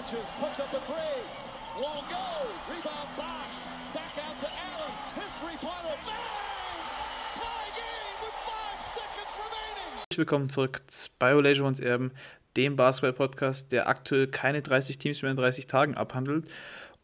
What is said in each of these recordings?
touches, puts up a three. Won't go. Rebound Bosch. Back out to Allen. His three-pointer. Tie game with five seconds remaining. Willkommen zurück bei Olajuwons Erben, dem Basketball-Podcast, der aktuell keine 30 Teams mehr in 30 Tagen abhandelt.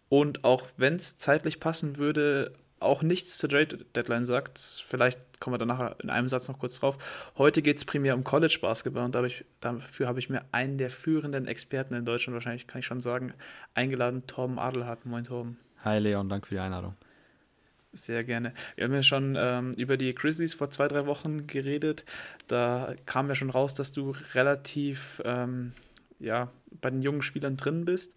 Und auch wenn es zeitlich passen würde, auch nichts zur Trade-Deadline sagt. Vielleicht kommen wir dann nachher in einem Satz noch kurz drauf. Heute geht es primär um College-Basketball und hab ich, dafür habe ich mir einen der führenden Experten in Deutschland, wahrscheinlich kann ich schon sagen, eingeladen, Torben Adelhardt. Moin Torben. Hi Leon, danke für die Einladung. Sehr gerne. Wir haben ja schon ähm, über die Grizzlies vor zwei, drei Wochen geredet. Da kam ja schon raus, dass du relativ ähm, ja, bei den jungen Spielern drin bist.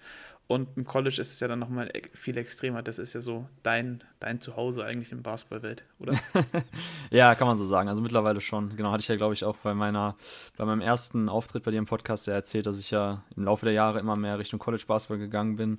Und im College ist es ja dann nochmal e-, viel extremer. Das ist ja so dein, dein Zuhause eigentlich in Basketballwelt, oder? ja, kann man so sagen. Also mittlerweile schon. Genau, hatte ich ja, glaube ich, auch bei meiner, bei meinem ersten Auftritt bei dir im Podcast ja erzählt, dass ich ja im Laufe der Jahre immer mehr Richtung College Basketball gegangen bin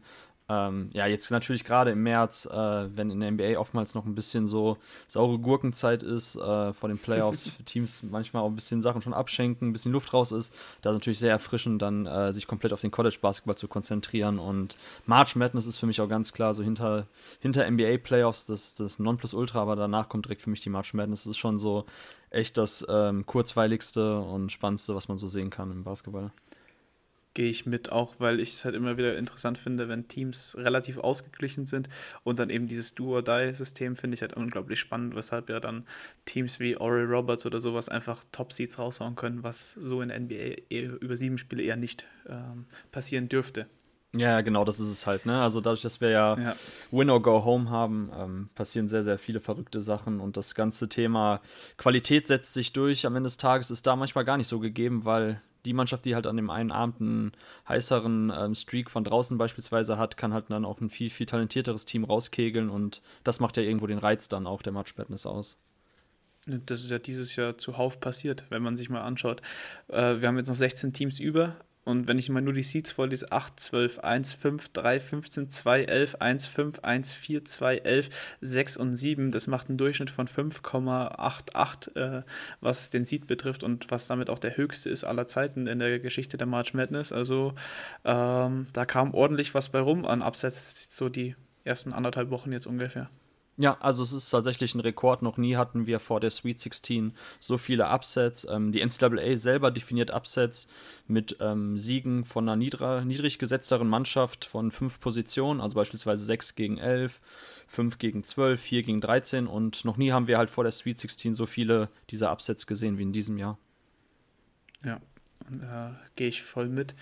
ähm, ja, jetzt natürlich gerade im März, äh, wenn in der NBA oftmals noch ein bisschen so saure Gurkenzeit ist, äh, vor den Playoffs für Teams manchmal auch ein bisschen Sachen schon abschenken, ein bisschen Luft raus ist, da ist natürlich sehr erfrischend, dann äh, sich komplett auf den College-Basketball zu konzentrieren. Und March Madness ist für mich auch ganz klar so hinter, hinter NBA-Playoffs das, das Nonplusultra, aber danach kommt direkt für mich die March Madness. Das ist schon so echt das ähm, kurzweiligste und spannendste, was man so sehen kann im Basketball gehe ich mit, auch weil ich es halt immer wieder interessant finde, wenn Teams relativ ausgeglichen sind und dann eben dieses Do-or-Die-System finde ich halt unglaublich spannend, weshalb ja dann Teams wie Oral Roberts oder sowas einfach Top-Seeds raushauen können, was so in der NBA über sieben Spiele eher nicht ähm, passieren dürfte. Ja, genau, das ist es halt, ne? Also dadurch, dass wir ja, ja. Win or Go Home haben, ähm, passieren sehr, sehr viele verrückte Sachen und das ganze Thema Qualität setzt sich durch. Am Ende des Tages ist da manchmal gar nicht so gegeben, weil die Mannschaft, die halt an dem einen Abend einen heißeren ähm, Streak von draußen beispielsweise hat, kann halt dann auch ein viel, viel talentierteres Team rauskegeln und das macht ja irgendwo den Reiz dann auch der Match Madness aus. Das ist ja dieses Jahr zuhauf passiert, wenn man sich mal anschaut. Äh, wir haben jetzt noch 16 Teams über, und wenn ich mal nur die Seeds vorlese, 8, 12, 1, 5, 3, 15, 2, 11, 1, 5, 1, 4, 2, 11, 6 und 7, das macht einen Durchschnitt von 5,88, äh, was den Seed betrifft und was damit auch der höchste ist aller Zeiten in der Geschichte der March Madness. Also ähm, da kam ordentlich was bei rum an Absatz, so die ersten anderthalb Wochen jetzt ungefähr. Ja, also es ist tatsächlich ein Rekord. Noch nie hatten wir vor der Sweet 16 so viele Upsets. Ähm, die NCAA selber definiert Upsets mit ähm, Siegen von einer niedrig, niedrig gesetzteren Mannschaft von fünf Positionen, also beispielsweise 6 gegen 11, 5 gegen 12, 4 gegen 13 und noch nie haben wir halt vor der Sweet 16 so viele dieser Upsets gesehen wie in diesem Jahr. Ja, da gehe ich voll mit.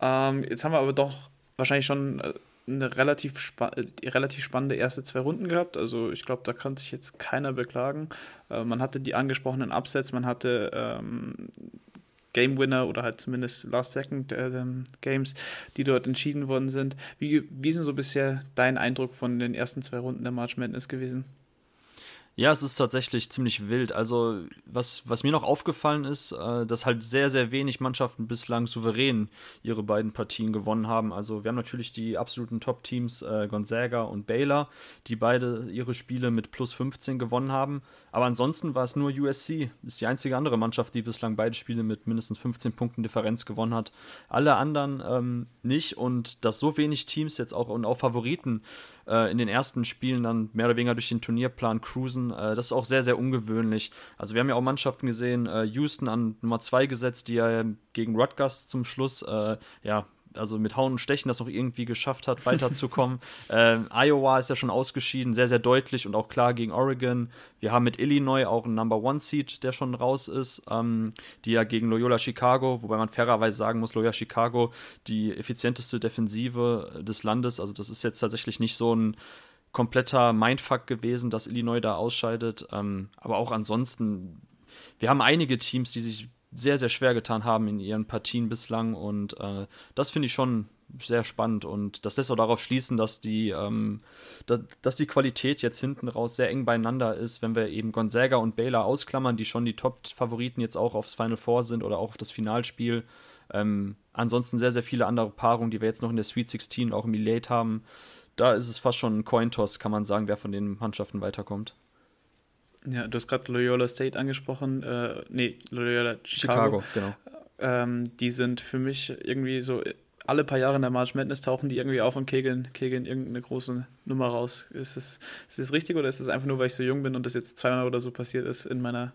Ähm, jetzt haben wir aber doch wahrscheinlich schon äh, eine relativ, spa äh, relativ spannende erste zwei Runden gehabt. Also ich glaube, da kann sich jetzt keiner beklagen. Äh, man hatte die angesprochenen Upsets, man hatte ähm, Game Winner oder halt zumindest Last Second äh, Games, die dort entschieden worden sind. Wie, wie ist denn so bisher dein Eindruck von den ersten zwei Runden der March Madness gewesen? Ja, es ist tatsächlich ziemlich wild. Also, was, was mir noch aufgefallen ist, äh, dass halt sehr, sehr wenig Mannschaften bislang souverän ihre beiden Partien gewonnen haben. Also, wir haben natürlich die absoluten Top-Teams äh, Gonzaga und Baylor, die beide ihre Spiele mit plus 15 gewonnen haben. Aber ansonsten war es nur USC, ist die einzige andere Mannschaft, die bislang beide Spiele mit mindestens 15 Punkten Differenz gewonnen hat. Alle anderen ähm, nicht und dass so wenig Teams jetzt auch und auch Favoriten äh, in den ersten Spielen dann mehr oder weniger durch den Turnierplan cruisen. Äh, das ist auch sehr, sehr ungewöhnlich. Also wir haben ja auch Mannschaften gesehen, äh, Houston an Nummer 2 gesetzt, die ja gegen Rutgers zum Schluss äh, ja also mit Hauen und Stechen das auch irgendwie geschafft hat, weiterzukommen. ähm, Iowa ist ja schon ausgeschieden, sehr, sehr deutlich und auch klar gegen Oregon. Wir haben mit Illinois auch einen Number One Seed, der schon raus ist, ähm, die ja gegen Loyola Chicago, wobei man fairerweise sagen muss, Loyola Chicago die effizienteste Defensive des Landes. Also das ist jetzt tatsächlich nicht so ein kompletter Mindfuck gewesen, dass Illinois da ausscheidet. Ähm, aber auch ansonsten, wir haben einige Teams, die sich sehr, sehr schwer getan haben in ihren Partien bislang. Und äh, das finde ich schon sehr spannend. Und das lässt auch darauf schließen, dass die, ähm, dass, dass, die Qualität jetzt hinten raus sehr eng beieinander ist, wenn wir eben Gonzaga und Baylor ausklammern, die schon die Top-Favoriten jetzt auch aufs Final Four sind oder auch auf das Finalspiel. Ähm, ansonsten sehr, sehr viele andere Paarungen, die wir jetzt noch in der Sweet 16 auch im Elite haben. Da ist es fast schon ein Cointoss, kann man sagen, wer von den Mannschaften weiterkommt. Ja, du hast gerade Loyola State angesprochen. Äh, nee, Loyola Chicago. Chicago genau. Ähm, die sind für mich irgendwie so alle paar Jahre in der March Madness tauchen die irgendwie auf und kegeln, kegeln irgendeine große Nummer raus. Ist das, ist das richtig oder ist es einfach nur, weil ich so jung bin und das jetzt zweimal oder so passiert ist in meiner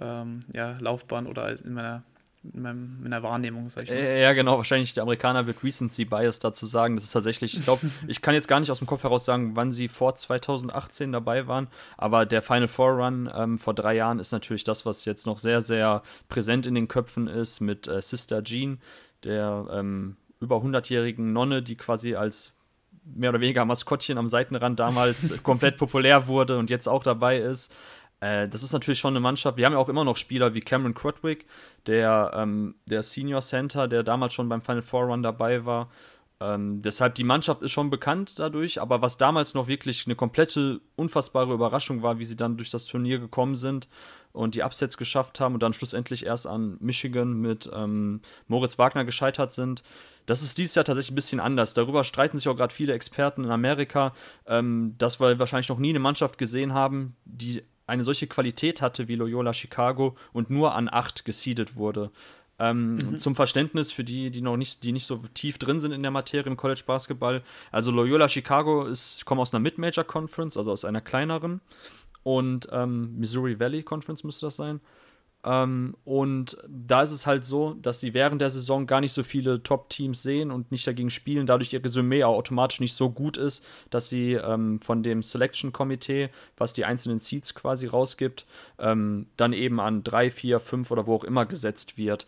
ähm, ja, Laufbahn oder in meiner in, meinem, in der Wahrnehmung, sag ich mal. Äh, ja, genau, wahrscheinlich der Amerikaner wird Recency Bias dazu sagen. Das ist tatsächlich, ich glaube, ich kann jetzt gar nicht aus dem Kopf heraus sagen, wann sie vor 2018 dabei waren, aber der Final Four Run ähm, vor drei Jahren ist natürlich das, was jetzt noch sehr, sehr präsent in den Köpfen ist mit äh, Sister Jean, der ähm, über 100-jährigen Nonne, die quasi als mehr oder weniger Maskottchen am Seitenrand damals komplett populär wurde und jetzt auch dabei ist. Äh, das ist natürlich schon eine Mannschaft. Wir haben ja auch immer noch Spieler wie Cameron Crutwick, der, ähm, der Senior Center, der damals schon beim Final Four Run dabei war. Ähm, deshalb, die Mannschaft ist schon bekannt dadurch, aber was damals noch wirklich eine komplette, unfassbare Überraschung war, wie sie dann durch das Turnier gekommen sind und die Upsets geschafft haben und dann schlussendlich erst an Michigan mit ähm, Moritz Wagner gescheitert sind. Das ist dieses Jahr tatsächlich ein bisschen anders. Darüber streiten sich auch gerade viele Experten in Amerika, ähm, dass wir wahrscheinlich noch nie eine Mannschaft gesehen haben, die eine solche Qualität hatte wie Loyola Chicago und nur an acht gesiedet wurde. Ähm, mhm. Zum Verständnis für die, die noch nicht, die nicht so tief drin sind in der Materie im College Basketball. Also Loyola Chicago ist, kommt aus einer Mid-Major Conference, also aus einer kleineren. Und ähm, Missouri Valley Conference müsste das sein. Ähm, und da ist es halt so, dass sie während der Saison gar nicht so viele Top-Teams sehen und nicht dagegen spielen, dadurch ihr Resümee auch automatisch nicht so gut ist, dass sie ähm, von dem Selection-Komitee, was die einzelnen Seeds quasi rausgibt, ähm, dann eben an drei, vier, fünf oder wo auch immer gesetzt wird.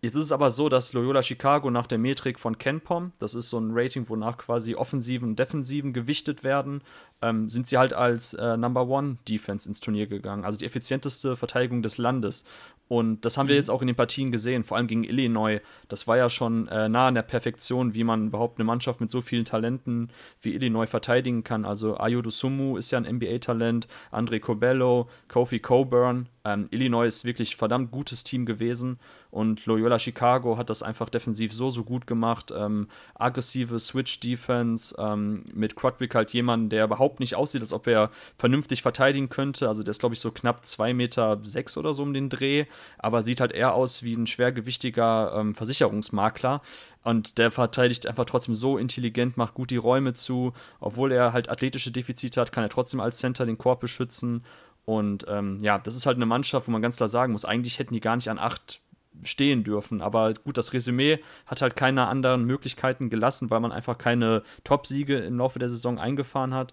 Jetzt ist es aber so, dass Loyola Chicago nach der Metrik von KenPom, das ist so ein Rating, wonach quasi Offensiven und Defensiven gewichtet werden, ähm, sind sie halt als äh, Number One Defense ins Turnier gegangen, also die effizienteste Verteidigung des Landes. Und das haben mhm. wir jetzt auch in den Partien gesehen, vor allem gegen Illinois. Das war ja schon äh, nah an der Perfektion, wie man überhaupt eine Mannschaft mit so vielen Talenten wie Illinois verteidigen kann. Also Ayodo Sumu ist ja ein NBA-Talent, Andre Cobello, Kofi Coburn. Ähm, Illinois ist wirklich ein verdammt gutes Team gewesen und Loyola Chicago hat das einfach defensiv so, so gut gemacht. Ähm, aggressive Switch-Defense ähm, mit Crutwick halt jemand, der überhaupt nicht aussieht, als ob er vernünftig verteidigen könnte. Also der ist, glaube ich, so knapp 2,6 Meter sechs oder so um den Dreh, aber sieht halt eher aus wie ein schwergewichtiger ähm, Versicherungsmakler. Und der verteidigt einfach trotzdem so intelligent, macht gut die Räume zu. Obwohl er halt athletische Defizite hat, kann er trotzdem als Center den Korb beschützen. Und ähm, ja, das ist halt eine Mannschaft, wo man ganz klar sagen muss, eigentlich hätten die gar nicht an acht stehen dürfen. Aber gut, das Resümee hat halt keine anderen Möglichkeiten gelassen, weil man einfach keine Top-Siege im Laufe der Saison eingefahren hat.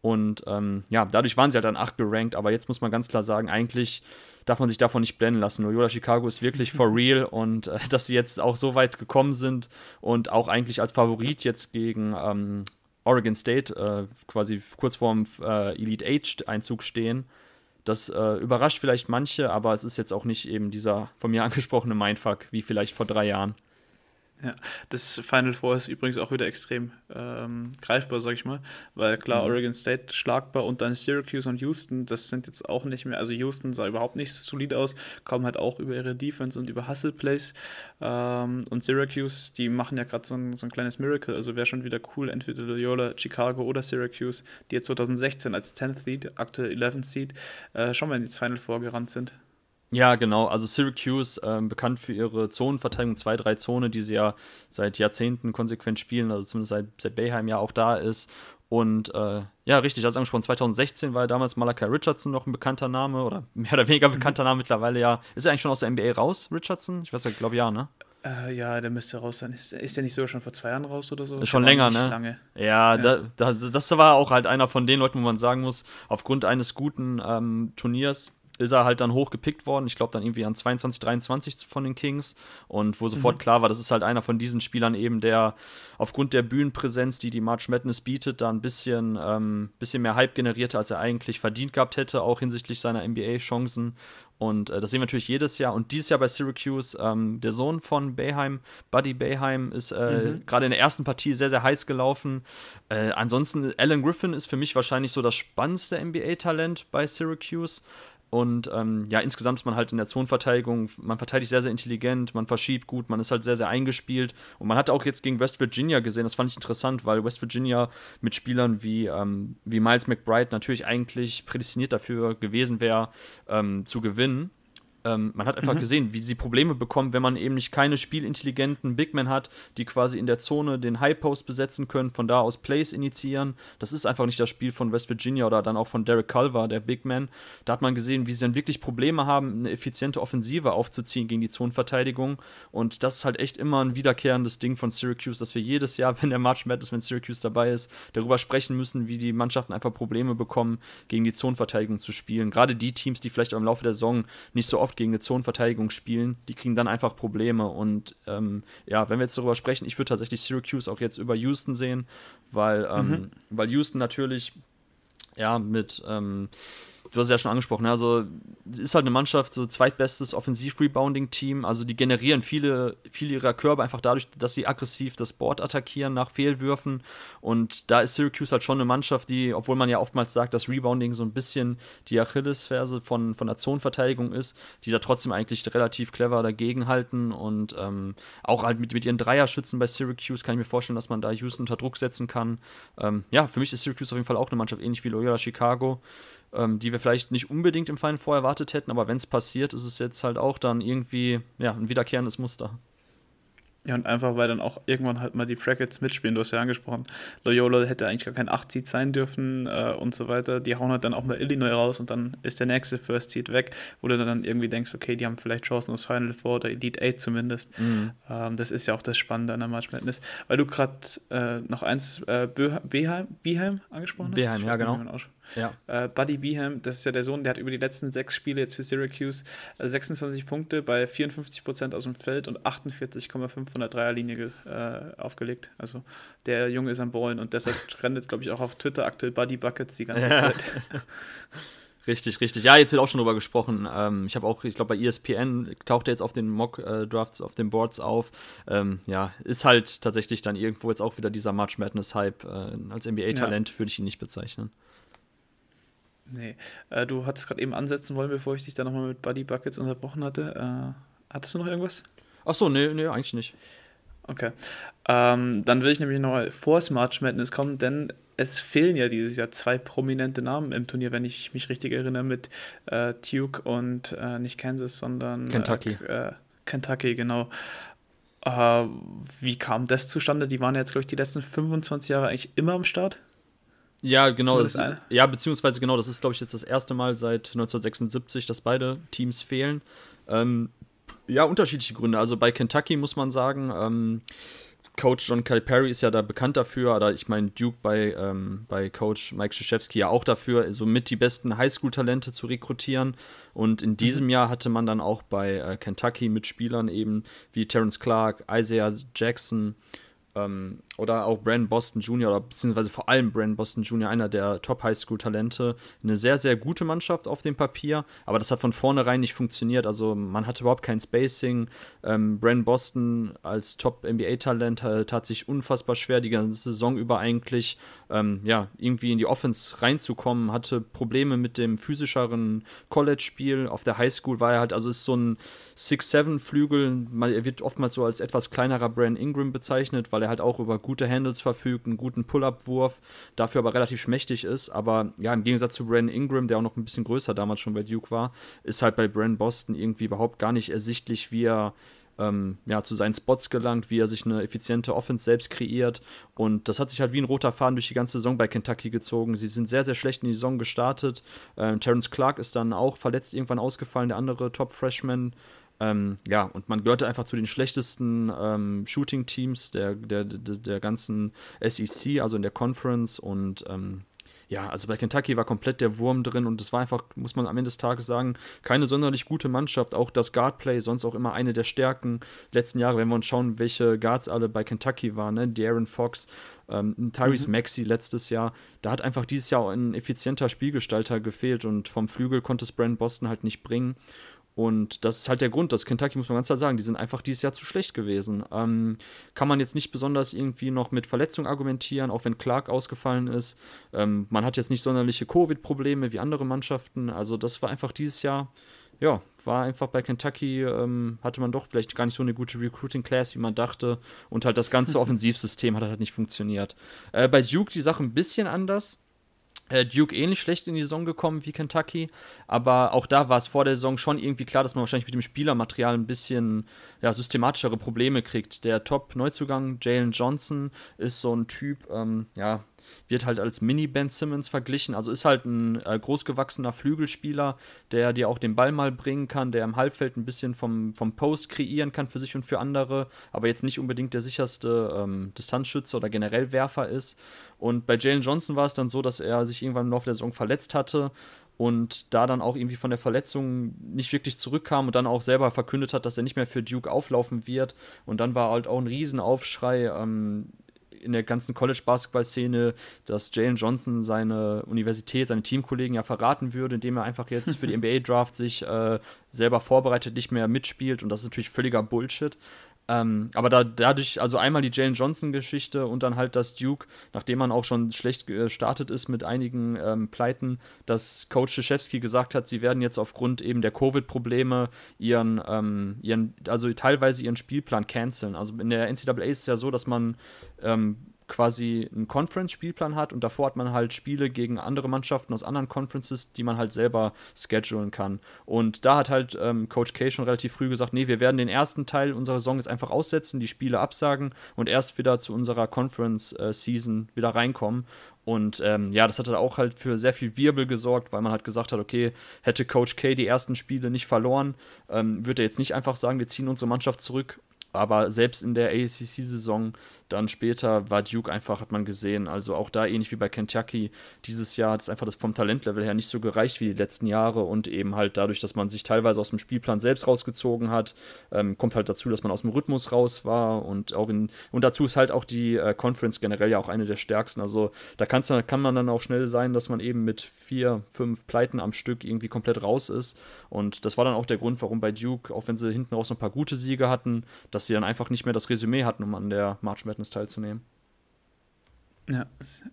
Und ähm, ja, dadurch waren sie halt an 8 gerankt, aber jetzt muss man ganz klar sagen, eigentlich darf man sich davon nicht blenden lassen. Loyola Chicago ist wirklich for real und äh, dass sie jetzt auch so weit gekommen sind und auch eigentlich als Favorit jetzt gegen ähm, Oregon State äh, quasi kurz vorm äh, Elite Eight Einzug stehen, das äh, überrascht vielleicht manche, aber es ist jetzt auch nicht eben dieser von mir angesprochene Mindfuck wie vielleicht vor drei Jahren. Ja, das Final Four ist übrigens auch wieder extrem ähm, greifbar, sag ich mal, weil klar, mhm. Oregon State schlagbar und dann Syracuse und Houston, das sind jetzt auch nicht mehr, also Houston sah überhaupt nicht so solid aus, kommen halt auch über ihre Defense und über Hustle Plays ähm, und Syracuse, die machen ja gerade so, ein, so ein kleines Miracle, also wäre schon wieder cool, entweder Loyola, Chicago oder Syracuse, die jetzt 2016 als 10th Seed, aktuell 11th Seed, äh, schon mal ins Final Four gerannt sind. Ja, genau. Also Syracuse, ähm, bekannt für ihre Zonenverteidigung, 2-3-Zone, die sie ja seit Jahrzehnten konsequent spielen, also zumindest seit, seit Bayheim ja auch da ist. Und äh, ja, richtig, als angesprochen, 2016 war ja damals Malachi Richardson noch ein bekannter Name oder mehr oder weniger bekannter Name mittlerweile ja. Ist er eigentlich schon aus der NBA raus, Richardson? Ich weiß ja, glaube ja, ne? Äh, ja, der müsste raus sein. Ist, ist der nicht sogar schon vor zwei Jahren raus oder so? Ist schon länger, ne? Lange. Ja, ja. Da, da, das war auch halt einer von den Leuten, wo man sagen muss, aufgrund eines guten ähm, Turniers ist er halt dann hochgepickt worden. Ich glaube dann irgendwie an 22, 23 von den Kings. Und wo sofort mhm. klar war, das ist halt einer von diesen Spielern eben, der aufgrund der Bühnenpräsenz, die die March Madness bietet, da ein bisschen, ähm, bisschen mehr Hype generierte, als er eigentlich verdient gehabt hätte, auch hinsichtlich seiner NBA-Chancen. Und äh, das sehen wir natürlich jedes Jahr. Und dieses Jahr bei Syracuse, ähm, der Sohn von Bayheim, Buddy Bayheim, ist äh, mhm. gerade in der ersten Partie sehr, sehr heiß gelaufen. Äh, ansonsten, Alan Griffin ist für mich wahrscheinlich so das spannendste NBA-Talent bei Syracuse. Und ähm, ja, insgesamt ist man halt in der Zonenverteidigung, man verteidigt sehr, sehr intelligent, man verschiebt gut, man ist halt sehr, sehr eingespielt. Und man hat auch jetzt gegen West Virginia gesehen, das fand ich interessant, weil West Virginia mit Spielern wie, ähm, wie Miles McBride natürlich eigentlich prädestiniert dafür gewesen wäre, ähm, zu gewinnen. Ähm, man hat einfach mhm. gesehen, wie sie Probleme bekommen, wenn man eben nicht keine spielintelligenten Big Men hat, die quasi in der Zone den High Post besetzen können, von da aus Plays initiieren. Das ist einfach nicht das Spiel von West Virginia oder dann auch von Derek Culver, der Big Man. Da hat man gesehen, wie sie dann wirklich Probleme haben, eine effiziente Offensive aufzuziehen gegen die Zonenverteidigung. Und das ist halt echt immer ein wiederkehrendes Ding von Syracuse, dass wir jedes Jahr, wenn der March Madness, wenn Syracuse dabei ist, darüber sprechen müssen, wie die Mannschaften einfach Probleme bekommen, gegen die Zonenverteidigung zu spielen. Gerade die Teams, die vielleicht auch im Laufe der Saison nicht so oft oft gegen eine Zonenverteidigung spielen, die kriegen dann einfach Probleme. Und ähm, ja, wenn wir jetzt darüber sprechen, ich würde tatsächlich Syracuse auch jetzt über Houston sehen, weil, ähm, mhm. weil Houston natürlich ja mit ähm, du hast es ja schon angesprochen, also es ist halt eine Mannschaft, so zweitbestes Offensiv-Rebounding-Team, also die generieren viele, viele ihrer Körbe einfach dadurch, dass sie aggressiv das Board attackieren nach Fehlwürfen. Und da ist Syracuse halt schon eine Mannschaft, die, obwohl man ja oftmals sagt, dass Rebounding so ein bisschen die Achillesferse von, von der Zonenverteidigung ist, die da trotzdem eigentlich relativ clever dagegenhalten und ähm, auch halt mit, mit ihren Dreierschützen bei Syracuse kann ich mir vorstellen, dass man da Houston unter Druck setzen kann. Ähm, ja, für mich ist Syracuse auf jeden Fall auch eine Mannschaft, ähnlich wie Loyola Chicago, ähm, die wir vielleicht nicht unbedingt im Final Four erwartet hätten, aber wenn es passiert, ist es jetzt halt auch dann irgendwie ja, ein wiederkehrendes Muster. Ja, und einfach, weil dann auch irgendwann halt mal die Brackets mitspielen, du hast ja angesprochen. Loyola hätte eigentlich gar kein 8-Seed sein dürfen äh, und so weiter. Die hauen halt dann auch mal Illinois raus und dann ist der nächste First Seed weg, wo du dann irgendwie denkst, okay, die haben vielleicht Chancen aufs Final Four oder Elite 8 zumindest. Mhm. Ähm, das ist ja auch das Spannende an der March Madness. Weil du gerade äh, noch eins, äh, Beheim, Beheim angesprochen hast. Beheim, ja, genau. Ja. Äh, Buddy Beeham, das ist ja der Sohn, der hat über die letzten sechs Spiele jetzt für Syracuse äh, 26 Punkte bei 54 Prozent aus dem Feld und 48,5 von der Dreierlinie äh, aufgelegt. Also der Junge ist am Ballen und deshalb rennt, glaube ich, auch auf Twitter aktuell Buddy Buckets die ganze ja. Zeit. Richtig, richtig. Ja, jetzt wird auch schon drüber gesprochen. Ähm, ich habe auch, ich glaube, bei ESPN taucht er jetzt auf den Mock-Drafts, auf den Boards auf. Ähm, ja, ist halt tatsächlich dann irgendwo jetzt auch wieder dieser March Madness-Hype. Äh, als NBA-Talent ja. würde ich ihn nicht bezeichnen. Nee. Äh, du hattest gerade eben ansetzen wollen, bevor ich dich da nochmal mit Buddy Buckets unterbrochen hatte. Äh, hattest du noch irgendwas? Achso, nee, nee, eigentlich nicht. Okay. Ähm, dann will ich nämlich noch vor Smart Madness kommen, denn es fehlen ja dieses Jahr zwei prominente Namen im Turnier, wenn ich mich richtig erinnere, mit äh, Duke und äh, nicht Kansas, sondern Kentucky. Äh, Kentucky, genau. Äh, wie kam das zustande? Die waren jetzt, glaube ich, die letzten 25 Jahre eigentlich immer am Start. Ja, genau. Das, ja, beziehungsweise genau, das ist, glaube ich, jetzt das erste Mal seit 1976, dass beide Teams fehlen. Ähm, ja, unterschiedliche Gründe. Also bei Kentucky muss man sagen, ähm, Coach John Calipari ist ja da bekannt dafür, oder ich meine Duke bei, ähm, bei Coach Mike Krzyzewski ja auch dafür, so mit die besten Highschool-Talente zu rekrutieren. Und in diesem mhm. Jahr hatte man dann auch bei äh, Kentucky mit Spielern eben wie Terence Clark, Isaiah Jackson, ähm, oder auch Brandon Boston Jr. oder beziehungsweise vor allem Brandon Boston Jr., einer der Top Highschool Talente, eine sehr, sehr gute Mannschaft auf dem Papier, aber das hat von vornherein nicht funktioniert. Also man hatte überhaupt kein Spacing. Ähm, Brandon Boston als Top NBA Talent äh, tat sich unfassbar schwer, die ganze Saison über eigentlich ähm, ja, irgendwie in die Offense reinzukommen, hatte Probleme mit dem physischeren College-Spiel. Auf der Highschool war er halt, also ist so ein 6-7-Flügel, er wird oftmals so als etwas kleinerer Brandon Ingram bezeichnet, weil er halt auch über gute Handles verfügt, einen guten Pull-Up-Wurf, dafür aber relativ schmächtig ist. Aber ja, im Gegensatz zu Brandon Ingram, der auch noch ein bisschen größer damals schon bei Duke war, ist halt bei Brandon Boston irgendwie überhaupt gar nicht ersichtlich, wie er ähm, ja, zu seinen Spots gelangt, wie er sich eine effiziente Offense selbst kreiert. Und das hat sich halt wie ein roter Faden durch die ganze Saison bei Kentucky gezogen. Sie sind sehr, sehr schlecht in die Saison gestartet. Ähm, Terence Clark ist dann auch verletzt irgendwann ausgefallen, der andere Top-Freshman. Ähm, ja, und man gehörte einfach zu den schlechtesten ähm, Shooting-Teams der, der, der, der, ganzen SEC, also in der Conference. Und ähm, ja, also bei Kentucky war komplett der Wurm drin und es war einfach, muss man am Ende des Tages sagen, keine sonderlich gute Mannschaft. Auch das Guardplay, sonst auch immer eine der Stärken letzten Jahre, wenn wir uns schauen, welche Guards alle bei Kentucky waren, ne? Darren Fox, ähm, Tyrese mhm. Maxey letztes Jahr, da hat einfach dieses Jahr auch ein effizienter Spielgestalter gefehlt und vom Flügel konnte es Brand Boston halt nicht bringen. Und das ist halt der Grund, dass Kentucky, muss man ganz klar sagen, die sind einfach dieses Jahr zu schlecht gewesen. Ähm, kann man jetzt nicht besonders irgendwie noch mit Verletzung argumentieren, auch wenn Clark ausgefallen ist. Ähm, man hat jetzt nicht sonderliche Covid-Probleme wie andere Mannschaften. Also das war einfach dieses Jahr, ja, war einfach bei Kentucky, ähm, hatte man doch vielleicht gar nicht so eine gute Recruiting-Class, wie man dachte. Und halt das ganze Offensivsystem hat halt nicht funktioniert. Äh, bei Duke die Sache ein bisschen anders Duke ähnlich schlecht in die Saison gekommen wie Kentucky, aber auch da war es vor der Saison schon irgendwie klar, dass man wahrscheinlich mit dem Spielermaterial ein bisschen ja, systematischere Probleme kriegt. Der Top-Neuzugang Jalen Johnson ist so ein Typ, ähm, ja, wird halt als Mini-Ben Simmons verglichen. Also ist halt ein äh, großgewachsener Flügelspieler, der dir auch den Ball mal bringen kann, der im Halbfeld ein bisschen vom, vom Post kreieren kann für sich und für andere, aber jetzt nicht unbedingt der sicherste ähm, Distanzschütze oder generell Werfer ist. Und bei Jalen Johnson war es dann so, dass er sich irgendwann im Laufe der Saison verletzt hatte und da dann auch irgendwie von der Verletzung nicht wirklich zurückkam und dann auch selber verkündet hat, dass er nicht mehr für Duke auflaufen wird. Und dann war halt auch ein Riesenaufschrei ähm, in der ganzen College-Basketball-Szene, dass Jalen Johnson seine Universität, seine Teamkollegen ja verraten würde, indem er einfach jetzt für die NBA-Draft sich äh, selber vorbereitet, nicht mehr mitspielt. Und das ist natürlich völliger Bullshit. Ähm, aber da, dadurch, also einmal die Jalen Johnson-Geschichte und dann halt das Duke, nachdem man auch schon schlecht gestartet ist mit einigen ähm, Pleiten, dass Coach Krzyzewski gesagt hat, sie werden jetzt aufgrund eben der Covid-Probleme ihren, ähm, ihren, also teilweise ihren Spielplan canceln. Also in der NCAA ist es ja so, dass man ähm, quasi einen Conference-Spielplan hat und davor hat man halt Spiele gegen andere Mannschaften aus anderen Conferences, die man halt selber schedulen kann. Und da hat halt ähm, Coach K schon relativ früh gesagt, nee, wir werden den ersten Teil unserer Saison jetzt einfach aussetzen, die Spiele absagen und erst wieder zu unserer Conference-Season wieder reinkommen. Und ähm, ja, das hat auch halt für sehr viel Wirbel gesorgt, weil man halt gesagt hat, okay, hätte Coach K die ersten Spiele nicht verloren, ähm, würde er jetzt nicht einfach sagen, wir ziehen unsere Mannschaft zurück. Aber selbst in der ACC-Saison dann später war Duke einfach, hat man gesehen, also auch da ähnlich wie bei Kentucky, dieses Jahr hat es einfach das vom Talentlevel her nicht so gereicht wie die letzten Jahre und eben halt dadurch, dass man sich teilweise aus dem Spielplan selbst rausgezogen hat, ähm, kommt halt dazu, dass man aus dem Rhythmus raus war und auch in, und dazu ist halt auch die äh, Conference generell ja auch eine der stärksten. Also da kann's, kann man dann auch schnell sein, dass man eben mit vier, fünf Pleiten am Stück irgendwie komplett raus ist. Und das war dann auch der Grund, warum bei Duke, auch wenn sie hinten raus noch ein paar gute Siege hatten, dass sie dann einfach nicht mehr das Resümee hatten, um an der March Madness teilzunehmen. Ja,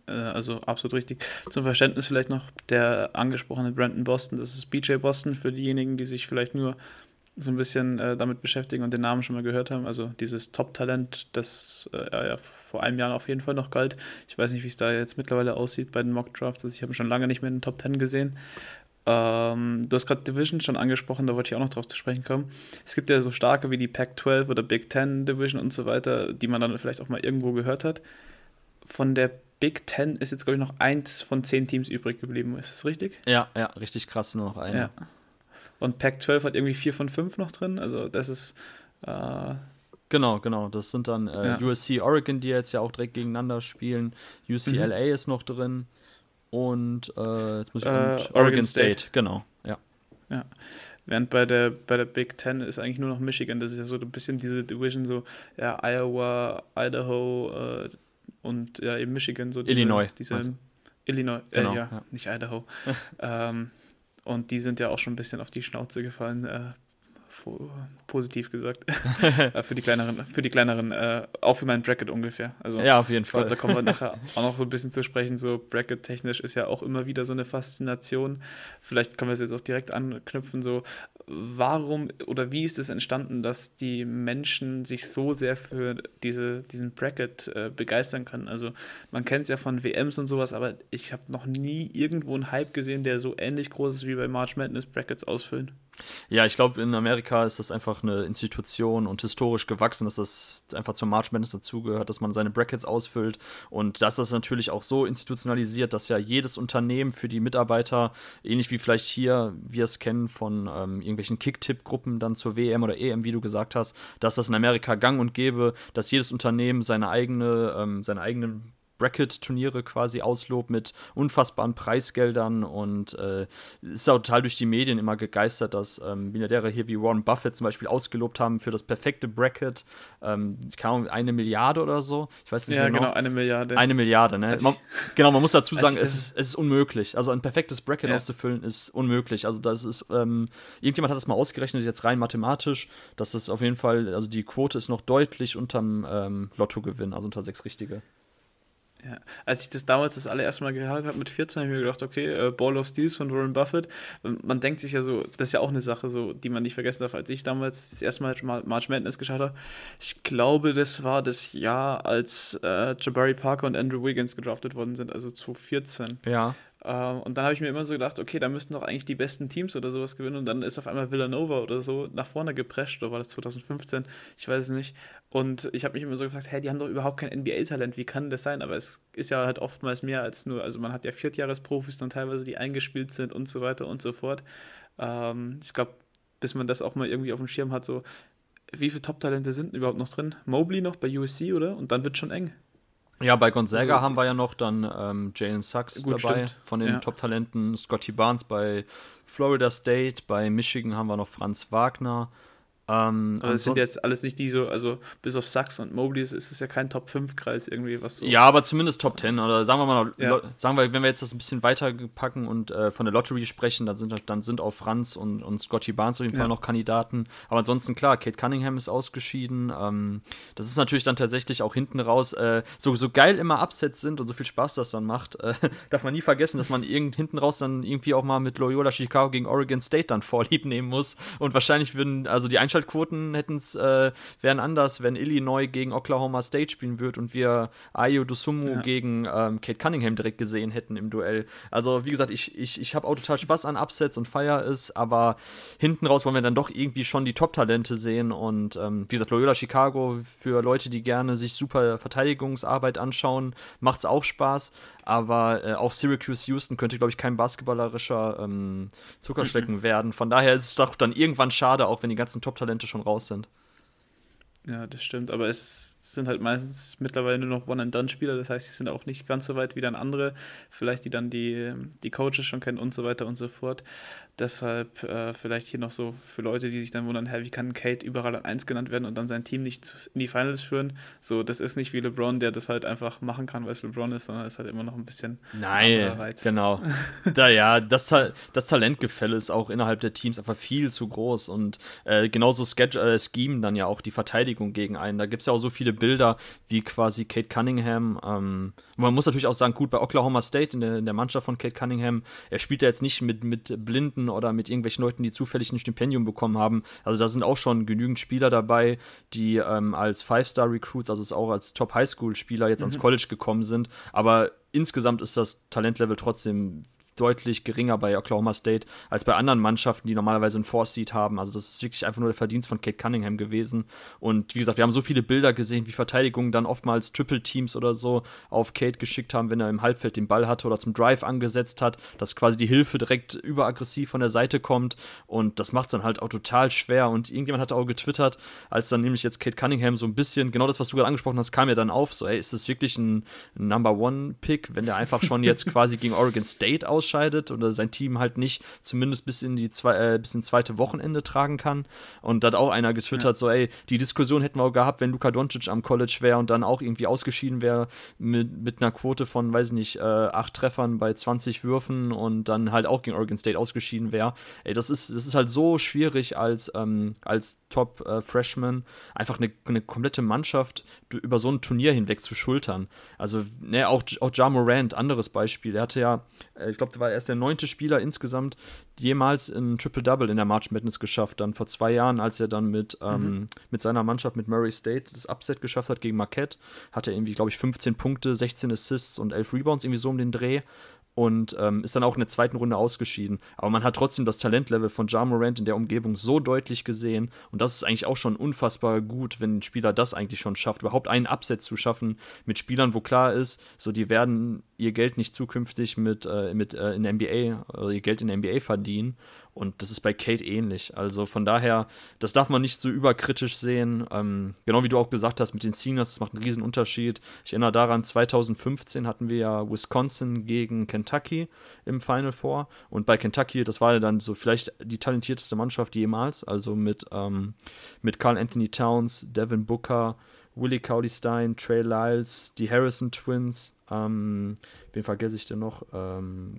äh, also absolut richtig. Zum Verständnis vielleicht noch der angesprochene Brandon Boston, das ist BJ Boston für diejenigen, die sich vielleicht nur so ein bisschen äh, damit beschäftigen und den Namen schon mal gehört haben. Also dieses Top-Talent, das äh, ja vor einem Jahr auf jeden Fall noch galt. Ich weiß nicht, wie es da jetzt mittlerweile aussieht bei den Mock-Drafts. Also ich habe schon lange nicht mehr in den Top 10 gesehen. Ähm, du hast gerade Division schon angesprochen, da wollte ich auch noch drauf zu sprechen kommen. Es gibt ja so starke wie die Pac-12 oder Big Ten Division und so weiter, die man dann vielleicht auch mal irgendwo gehört hat. Von der Big Ten ist jetzt, glaube ich, noch eins von zehn Teams übrig geblieben. Ist das richtig? Ja, ja, richtig krass, nur noch einer. Ja. Und Pac-12 hat irgendwie vier von fünf noch drin. Also das ist. Äh, Genau, genau. Das sind dann äh, ja. USC Oregon, die jetzt ja auch direkt gegeneinander spielen. UCLA mhm. ist noch drin. Und äh, jetzt muss ich äh, Oregon, Oregon State. State. genau, ja. Ja. Während bei der, bei der Big Ten ist eigentlich nur noch Michigan. Das ist ja so ein bisschen diese Division, so ja, Iowa, Idaho äh, und ja, eben Michigan. So diese, Illinois. Diese, Illinois, äh, genau, ja, ja, nicht Idaho. ähm, und die sind ja auch schon ein bisschen auf die Schnauze gefallen äh, positiv gesagt. Äh, für die kleineren, für die kleineren, äh, auch für mein Bracket ungefähr. Also, ja, auf jeden Fall. Glaub, da kommen wir nachher auch noch so ein bisschen zu sprechen. So Bracket-technisch ist ja auch immer wieder so eine Faszination. Vielleicht können wir es jetzt auch direkt anknüpfen. So, warum oder wie ist es entstanden, dass die Menschen sich so sehr für diese, diesen Bracket äh, begeistern können? Also, man kennt es ja von WMs und sowas, aber ich habe noch nie irgendwo einen Hype gesehen, der so ähnlich groß ist wie bei March Madness Brackets ausfüllen. Ja, ich glaube, in Amerika ist das einfach eine Institution und historisch gewachsen, dass das einfach zur March Madness dazugehört, dass man seine Brackets ausfüllt. Und dass das natürlich auch so institutionalisiert, dass ja jedes Unternehmen für die Mitarbeiter, ähnlich wie vielleicht hier wir es kennen von ähm, irgendwelchen Kick-Tipp-Gruppen dann zur WM oder EM, wie du gesagt hast, dass das in Amerika gang und gäbe, dass jedes Unternehmen seine eigene, ähm, seine eigenen Bracket-Turniere quasi auslobt mit unfassbaren Preisgeldern und äh, ist auch total durch die Medien immer gegeistert, dass ähm, Milliardäre hier wie Warren Buffett zum Beispiel ausgelobt haben für das perfekte Bracket. Ähm, keine eine Milliarde oder so. Ich weiß nicht ja, genau. genau, eine Milliarde. Eine Milliarde, ne? Man, genau, man muss dazu sagen, es ist, es ist unmöglich. Also ein perfektes Bracket ja. auszufüllen ist unmöglich. Also das ist, ähm, irgendjemand hat das mal ausgerechnet, jetzt rein mathematisch, dass das auf jeden Fall, also die Quote ist noch deutlich unterm ähm, Lottogewinn, also unter sechs richtige. Ja, als ich das damals das allererste Mal gehört habe mit 14, habe ich mir gedacht, okay, äh, Ball of Steals von Warren Buffett. Man denkt sich ja so, das ist ja auch eine Sache, so, die man nicht vergessen darf. Als ich damals das erste Mal March Madness geschaut habe, ich glaube, das war das Jahr, als äh, Jabari Parker und Andrew Wiggins gedraftet worden sind, also 2014. Ja. Äh, und dann habe ich mir immer so gedacht, okay, da müssten doch eigentlich die besten Teams oder sowas gewinnen. Und dann ist auf einmal Villanova oder so nach vorne geprescht, oder war das 2015? Ich weiß es nicht. Und ich habe mich immer so gefragt, hey, die haben doch überhaupt kein NBA-Talent, wie kann das sein? Aber es ist ja halt oftmals mehr als nur, also man hat ja Viertjahresprofis dann teilweise, die eingespielt sind und so weiter und so fort. Ähm, ich glaube, bis man das auch mal irgendwie auf dem Schirm hat, so, wie viele Top-Talente sind überhaupt noch drin? Mobley noch bei USC, oder? Und dann wird schon eng. Ja, bei Gonzaga also, haben wir ja noch dann ähm, Jalen Sachs gut, dabei stimmt. von den ja. Top-Talenten, Scotty Barnes bei Florida State, bei Michigan haben wir noch Franz Wagner, ähm, aber es sind jetzt alles nicht die so, also bis auf Sachs und Mobley ist es ja kein Top-5-Kreis irgendwie, was so. Ja, aber zumindest Top 10. Oder sagen wir mal, ja. sagen wir, wenn wir jetzt das ein bisschen weiter packen und äh, von der Lottery sprechen, dann sind, dann sind auch Franz und, und Scotty Barnes auf jeden ja. Fall noch Kandidaten. Aber ansonsten, klar, Kate Cunningham ist ausgeschieden. Ähm, das ist natürlich dann tatsächlich auch hinten raus, äh, so, so geil immer Upsets sind und so viel Spaß das dann macht, äh, darf man nie vergessen, dass man irgend, hinten raus dann irgendwie auch mal mit Loyola Chicago gegen Oregon State dann vorlieb nehmen muss. Und wahrscheinlich würden, also die Einschaltung Einschaltquoten hätten's, äh, wären anders, wenn Illinois gegen Oklahoma State spielen würde und wir Ayo Dosumu ja. gegen ähm, Kate Cunningham direkt gesehen hätten im Duell. Also, wie gesagt, ich, ich, ich habe auch total Spaß an Upsets und feier es, aber hinten raus wollen wir dann doch irgendwie schon die Top-Talente sehen und ähm, wie gesagt, Loyola Chicago für Leute, die gerne sich super Verteidigungsarbeit anschauen, macht es auch Spaß, aber äh, auch Syracuse Houston könnte, glaube ich, kein basketballerischer ähm, Zuckerschlecken werden. Von daher ist es doch dann irgendwann schade, auch wenn die ganzen Top-Talente schon raus sind. Ja, das stimmt, aber es sind halt meistens mittlerweile nur noch One-and-Done-Spieler, das heißt, sie sind auch nicht ganz so weit wie dann andere, vielleicht die dann die, die Coaches schon kennen und so weiter und so fort. Deshalb äh, vielleicht hier noch so für Leute, die sich dann wundern, hey, wie kann Kate überall an 1 genannt werden und dann sein Team nicht in die Finals führen? So, das ist nicht wie LeBron, der das halt einfach machen kann, weil es LeBron ist, sondern es ist halt immer noch ein bisschen Nein, Reiz. genau. da ja, das, das Talentgefälle ist auch innerhalb der Teams einfach viel zu groß und äh, genauso äh, schemen dann ja auch die Verteidigung gegen einen. Da gibt es ja auch so viele Bilder, wie quasi Kate Cunningham. Ähm, man muss natürlich auch sagen, gut, bei Oklahoma State in der, in der Mannschaft von Kate Cunningham, er spielt ja jetzt nicht mit, mit blinden oder mit irgendwelchen Leuten, die zufällig ein Stipendium bekommen haben. Also da sind auch schon genügend Spieler dabei, die ähm, als Five-Star-Recruits, also auch als Top-Highschool-Spieler jetzt mhm. ans College gekommen sind. Aber insgesamt ist das Talentlevel trotzdem deutlich geringer bei Oklahoma State als bei anderen Mannschaften, die normalerweise einen Four-Seed haben. Also das ist wirklich einfach nur der Verdienst von Kate Cunningham gewesen. Und wie gesagt, wir haben so viele Bilder gesehen, wie Verteidigungen dann oftmals Triple-Teams oder so auf Kate geschickt haben, wenn er im Halbfeld den Ball hatte oder zum Drive angesetzt hat, dass quasi die Hilfe direkt überaggressiv von der Seite kommt. Und das macht es dann halt auch total schwer. Und irgendjemand hatte auch getwittert, als dann nämlich jetzt Kate Cunningham so ein bisschen, genau das, was du gerade angesprochen hast, kam ja dann auf, so, ey, ist das wirklich ein Number One-Pick, wenn der einfach schon jetzt quasi gegen Oregon State ausschaut? Ausscheidet oder sein Team halt nicht zumindest bis in die zwei, äh, bis ins zweite Wochenende tragen kann. Und da hat auch einer getwittert, ja. so, ey, die Diskussion hätten wir auch gehabt, wenn Luka Doncic am College wäre und dann auch irgendwie ausgeschieden wäre mit, mit einer Quote von, weiß ich nicht, äh, acht Treffern bei 20 Würfen und dann halt auch gegen Oregon State ausgeschieden wäre. Ey, das ist, das ist halt so schwierig als, ähm, als Top-Freshman äh, einfach eine, eine komplette Mannschaft über so ein Turnier hinweg zu schultern. Also, ne, auch, auch Ja Morant, anderes Beispiel. Er hatte ja, äh, ich glaube, war erst der neunte Spieler insgesamt jemals ein Triple-Double in der March Madness geschafft. Dann vor zwei Jahren, als er dann mit, ähm, mhm. mit seiner Mannschaft, mit Murray State, das Upset geschafft hat gegen Marquette, hatte er irgendwie, glaube ich, 15 Punkte, 16 Assists und 11 Rebounds, irgendwie so um den Dreh und ähm, ist dann auch in der zweiten Runde ausgeschieden. Aber man hat trotzdem das Talentlevel von Ja Morant in der Umgebung so deutlich gesehen und das ist eigentlich auch schon unfassbar gut, wenn ein Spieler das eigentlich schon schafft, überhaupt einen Absatz zu schaffen mit Spielern, wo klar ist, so die werden ihr Geld nicht zukünftig mit, äh, mit äh, in NBA, äh, ihr Geld in der NBA verdienen und das ist bei Kate ähnlich. Also von daher, das darf man nicht so überkritisch sehen. Ähm, genau wie du auch gesagt hast mit den Seniors, das macht einen riesen Unterschied. Ich erinnere daran, 2015 hatten wir ja Wisconsin gegen Kentucky im Final Four. Und bei Kentucky, das war ja dann so vielleicht die talentierteste Mannschaft jemals. Also mit, ähm, mit Carl Anthony Towns, Devin Booker, Willie Cowley Stein, Trey Lyles, die Harrison Twins, ähm, wen vergesse ich denn noch? Ähm,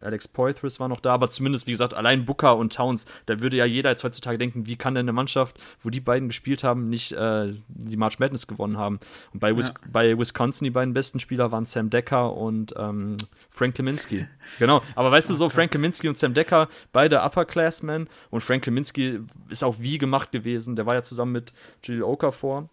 Alex Poitras war noch da, aber zumindest, wie gesagt, allein Booker und Towns, da würde ja jeder jetzt heutzutage denken, wie kann denn eine Mannschaft, wo die beiden gespielt haben, nicht äh, die March Madness gewonnen haben. Und bei, Wis bei Wisconsin, die beiden besten Spieler waren Sam Decker und ähm, Frank Kaminsky. genau, aber weißt du so, Frank Kaminsky und Sam Decker, beide Upperclassmen und Frank Kaminsky ist auch wie gemacht gewesen, der war ja zusammen mit Jill Okafor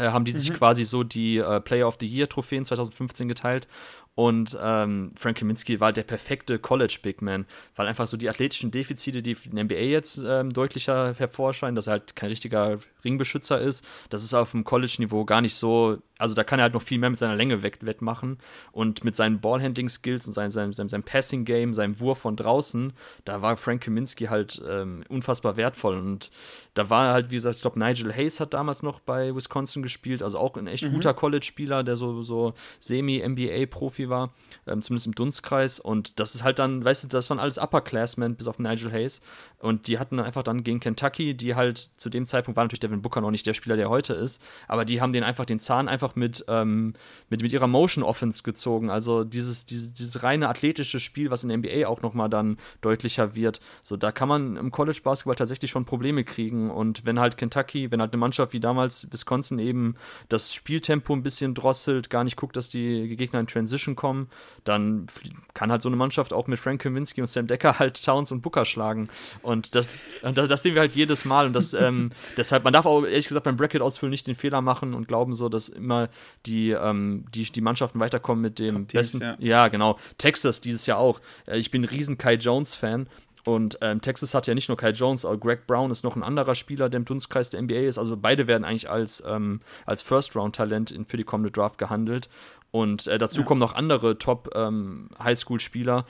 äh, haben die sich mhm. quasi so die äh, Player of the Year Trophäen 2015 geteilt. Und ähm, Frank Kaminsky war der perfekte College Big Man, weil einfach so die athletischen Defizite, die in der NBA jetzt ähm, deutlicher hervorscheinen, dass er halt kein richtiger Ringbeschützer ist, das ist auf dem College-Niveau gar nicht so. Also da kann er halt noch viel mehr mit seiner Länge wettmachen. Und mit seinen Ballhandling-Skills und seinem, seinem, seinem, seinem Passing-Game, seinem Wurf von draußen, da war Frank Kaminsky halt ähm, unfassbar wertvoll. Und da war halt, wie gesagt, ich glaube, Nigel Hayes hat damals noch bei Wisconsin gespielt, also auch ein echt mhm. guter College-Spieler, der so, so Semi-NBA-Profi war, ähm, zumindest im Dunstkreis. Und das ist halt dann, weißt du, das waren alles Upperclassmen, bis auf Nigel Hayes. Und die hatten dann einfach dann gegen Kentucky, die halt zu dem Zeitpunkt war natürlich Devin Booker noch nicht der Spieler, der heute ist, aber die haben den einfach den Zahn einfach mit, ähm, mit, mit ihrer Motion Offense gezogen. Also dieses, dieses, dieses reine athletische Spiel, was in der NBA auch nochmal dann deutlicher wird. So, da kann man im College Basketball tatsächlich schon Probleme kriegen. Und wenn halt Kentucky, wenn halt eine Mannschaft wie damals Wisconsin eben das Spieltempo ein bisschen drosselt, gar nicht guckt, dass die Gegner in Transition kommen, dann kann halt so eine Mannschaft auch mit Frank Kaminski und Sam Decker halt Towns und Booker schlagen. Und das, das, das sehen wir halt jedes Mal. Und das, ähm, deshalb, man darf auch ehrlich gesagt beim Bracket-Ausfüllen nicht den Fehler machen und glauben so, dass immer die, ähm, die, die Mannschaften weiterkommen mit dem besten. Ja. ja. genau. Texas dieses Jahr auch. Äh, ich bin ein riesen Kai Jones-Fan und ähm, Texas hat ja nicht nur Kai Jones, auch Greg Brown ist noch ein anderer Spieler, der im Dunstkreis der NBA ist. Also beide werden eigentlich als, ähm, als First-Round-Talent für die kommende Draft gehandelt. Und äh, dazu ja. kommen noch andere Top-Highschool-Spieler. Ähm,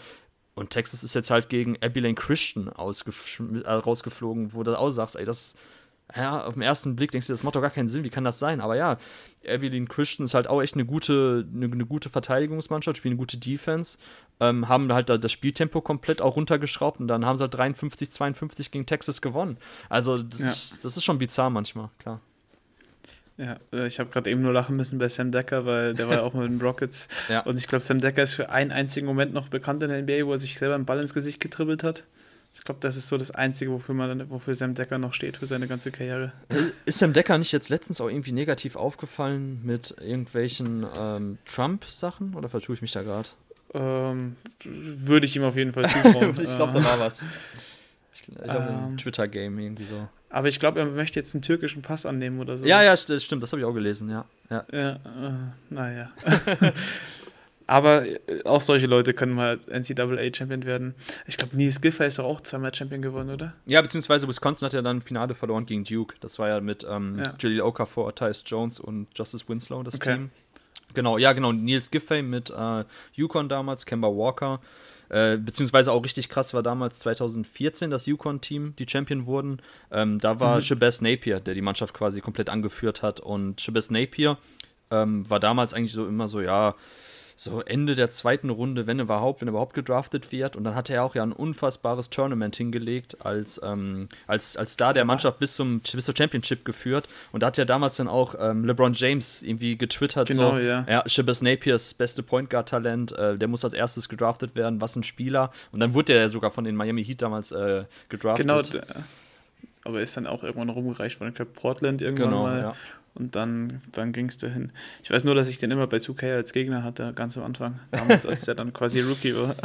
und Texas ist jetzt halt gegen Abilene Christian äh, rausgeflogen, wo du auch sagst, ey, das ja, auf den ersten Blick denkst du, das macht doch gar keinen Sinn, wie kann das sein? Aber ja, Evelyn Christian ist halt auch echt eine gute, eine, eine gute Verteidigungsmannschaft, spielen eine gute Defense, ähm, haben halt das Spieltempo komplett auch runtergeschraubt und dann haben sie halt 53, 52 gegen Texas gewonnen. Also, das, ja. ist, das ist schon bizarr manchmal, klar. Ja, äh, ich habe gerade eben nur lachen müssen bei Sam Decker, weil der war ja auch mit den Rockets. Ja. Und ich glaube, Sam Decker ist für einen einzigen Moment noch bekannt in der NBA, wo er sich selber einen Ball ins Gesicht getribbelt hat. Ich glaube, das ist so das Einzige, wofür, man, wofür Sam Decker noch steht für seine ganze Karriere. Ist Sam Decker nicht jetzt letztens auch irgendwie negativ aufgefallen mit irgendwelchen ähm, Trump-Sachen? Oder vertue ich mich da gerade? Ähm, würde ich ihm auf jeden Fall zutrauen. ich glaube, da war was. Ich, ich glaube, ähm, Twitter-Game irgendwie so. Aber ich glaube, er möchte jetzt einen türkischen Pass annehmen oder so. Ja, ja, das stimmt, das habe ich auch gelesen, ja. Ja, ja äh, naja. Aber äh, auch solche Leute können mal NCAA-Champion werden. Ich glaube, Nils Giffey ist doch auch zweimal Champion geworden, oder? Ja, beziehungsweise Wisconsin hat ja dann Finale verloren gegen Duke. Das war ja mit ähm, ja. Jaleel Okafor, Tyus Jones und Justice Winslow das okay. Team. Genau, ja, genau. Nils Giffey mit äh, Yukon damals, Kemba Walker. Äh, beziehungsweise auch richtig krass war damals 2014 das Yukon-Team, die Champion wurden. Ähm, da war mhm. Shabazz Napier, der die Mannschaft quasi komplett angeführt hat. Und Shabazz Napier ähm, war damals eigentlich so immer so, ja, so Ende der zweiten Runde, wenn überhaupt, wenn er überhaupt gedraftet wird. Und dann hatte er auch ja ein unfassbares Tournament hingelegt, als, ähm, als, als Star der Mannschaft bis, zum, bis zur Championship geführt. Und da hat ja damals dann auch ähm, LeBron James irgendwie getwittert, genau, so, ja. ja, Shabazz Napiers beste Point Guard Talent, äh, der muss als erstes gedraftet werden, was ein Spieler. Und dann wurde er ja sogar von den Miami Heat damals äh, gedraftet. Genau, aber ist dann auch irgendwann rumgereicht worden. Ich glaube, Portland irgendwann genau, mal. Ja. Und dann, dann ging es dahin. Ich weiß nur, dass ich den immer bei 2K als Gegner hatte, ganz am Anfang. Damals, als der dann quasi Rookie war.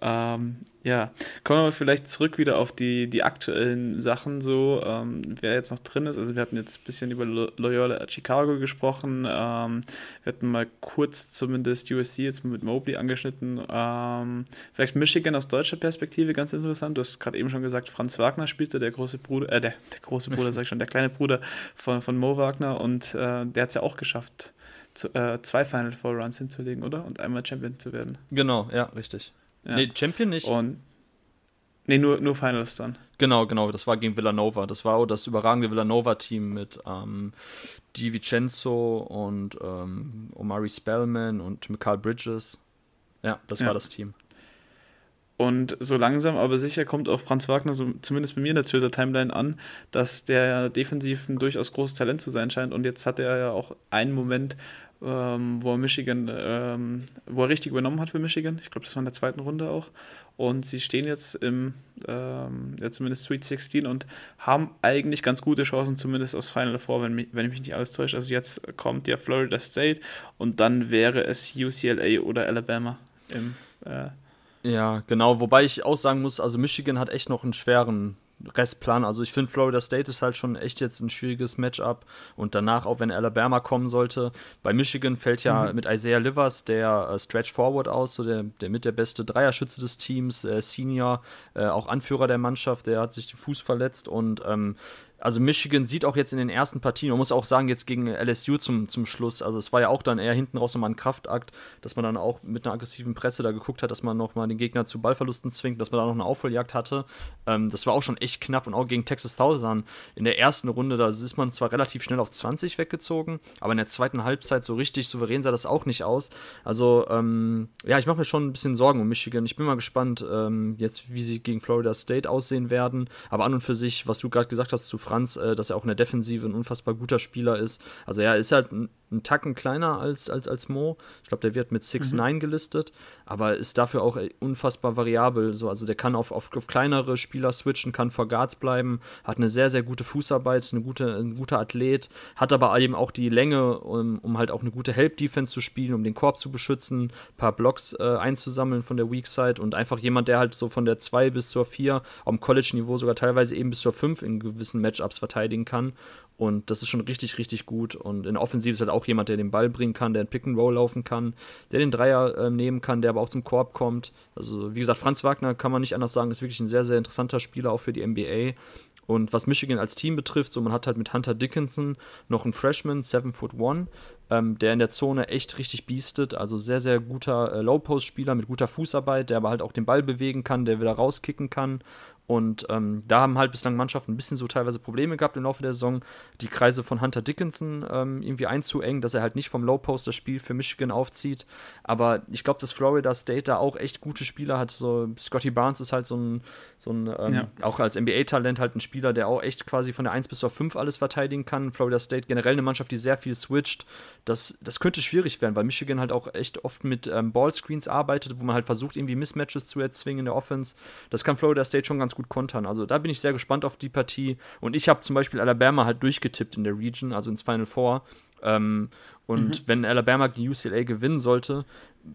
Ähm, ja, kommen wir vielleicht zurück wieder auf die, die aktuellen Sachen, so, ähm, wer jetzt noch drin ist. Also, wir hatten jetzt ein bisschen über Loyola Chicago gesprochen. Ähm, wir hatten mal kurz zumindest USC jetzt mit Mobley angeschnitten. Ähm, vielleicht Michigan aus deutscher Perspektive, ganz interessant. Du hast gerade eben schon gesagt, Franz Wagner spielte, der große Bruder, äh, der, der große Bruder, sag ich schon, der kleine Bruder von, von Mo Wagner und äh, der hat es ja auch geschafft, zu, äh, zwei Final Four Runs hinzulegen, oder? Und einmal Champion zu werden. Genau, ja, richtig. Ja. Nee, Champion nicht. Und nee, nur, nur Finals dann. Genau, genau, das war gegen Villanova. Das war auch das überragende Villanova-Team mit ähm, Di Vincenzo und ähm, Omari Spellman und Mikal Bridges. Ja, das ja. war das Team. Und so langsam, aber sicher kommt auch Franz Wagner, so zumindest bei mir in der Twitter-Timeline an, dass der defensiv ein durchaus großes Talent zu sein scheint. Und jetzt hat er ja auch einen Moment, ähm, wo er Michigan, ähm, wo er richtig übernommen hat für Michigan. Ich glaube, das war in der zweiten Runde auch. Und sie stehen jetzt im, ähm, ja, zumindest Sweet 16 und haben eigentlich ganz gute Chancen, zumindest aufs Final Four, wenn, mich, wenn mich nicht alles täuscht. Also jetzt kommt ja Florida State und dann wäre es UCLA oder Alabama im äh, ja, genau. Wobei ich auch sagen muss, also Michigan hat echt noch einen schweren Restplan. Also ich finde, Florida State ist halt schon echt jetzt ein schwieriges Matchup. Und danach, auch wenn Alabama kommen sollte, bei Michigan fällt ja mhm. mit Isaiah Livers der äh, Stretch Forward aus, so der, der mit der beste Dreierschütze des Teams, äh, Senior, äh, auch Anführer der Mannschaft, der hat sich den Fuß verletzt und ähm, also Michigan sieht auch jetzt in den ersten Partien, man muss auch sagen, jetzt gegen LSU zum, zum Schluss, also es war ja auch dann eher hinten raus nochmal ein Kraftakt, dass man dann auch mit einer aggressiven Presse da geguckt hat, dass man nochmal den Gegner zu Ballverlusten zwingt, dass man da noch eine Aufholjagd hatte. Ähm, das war auch schon echt knapp und auch gegen Texas Thousand in der ersten Runde, da ist man zwar relativ schnell auf 20 weggezogen, aber in der zweiten Halbzeit so richtig souverän sah das auch nicht aus. Also ähm, ja, ich mache mir schon ein bisschen Sorgen um Michigan. Ich bin mal gespannt, ähm, jetzt wie sie gegen Florida State aussehen werden, aber an und für sich, was du gerade gesagt hast zu Franz, äh, dass er auch in der Defensive ein unfassbar guter Spieler ist. Also er ist halt ein, ein Tacken kleiner als, als, als Mo. Ich glaube, der wird mit 6'9 mhm. gelistet, aber ist dafür auch unfassbar variabel. So, also der kann auf, auf, auf, kleinere Spieler switchen, kann vor Guards bleiben, hat eine sehr, sehr gute Fußarbeit, eine gute, ein guter Athlet, hat aber eben auch die Länge, um, um halt auch eine gute Help-Defense zu spielen, um den Korb zu beschützen, ein paar Blocks äh, einzusammeln von der Weak Side und einfach jemand, der halt so von der 2 bis zur 4 am College-Niveau sogar teilweise eben bis zur 5 in gewissen Matchups verteidigen kann. Und das ist schon richtig, richtig gut. Und in der Offensive ist halt auch jemand, der den Ball bringen kann, der einen Pick and Roll laufen kann, der den Dreier äh, nehmen kann, der aber auch zum Korb kommt. Also, wie gesagt, Franz Wagner kann man nicht anders sagen, ist wirklich ein sehr, sehr interessanter Spieler auch für die NBA. Und was Michigan als Team betrifft, so man hat halt mit Hunter Dickinson noch einen Freshman, 7 foot 1, ähm, der in der Zone echt richtig biestet. Also sehr, sehr guter äh, Low-Post-Spieler mit guter Fußarbeit, der aber halt auch den Ball bewegen kann, der wieder rauskicken kann und ähm, da haben halt bislang Mannschaften ein bisschen so teilweise Probleme gehabt im Laufe der Saison, die Kreise von Hunter Dickinson ähm, irgendwie einzuengen, dass er halt nicht vom Low Post das Spiel für Michigan aufzieht. Aber ich glaube, dass Florida State da auch echt gute Spieler hat. So Scotty Barnes ist halt so ein, so ein ähm, ja. auch als NBA-Talent halt ein Spieler, der auch echt quasi von der 1 bis zur 5 alles verteidigen kann. Florida State generell eine Mannschaft, die sehr viel switcht. Das, das könnte schwierig werden, weil Michigan halt auch echt oft mit ähm, Ballscreens arbeitet, wo man halt versucht, irgendwie Mismatches zu erzwingen in der Offense. Das kann Florida State schon ganz gut kontern. Also da bin ich sehr gespannt auf die Partie. Und ich habe zum Beispiel Alabama halt durchgetippt in der Region, also ins Final Four. Ähm, und mhm. wenn Alabama gegen UCLA gewinnen sollte,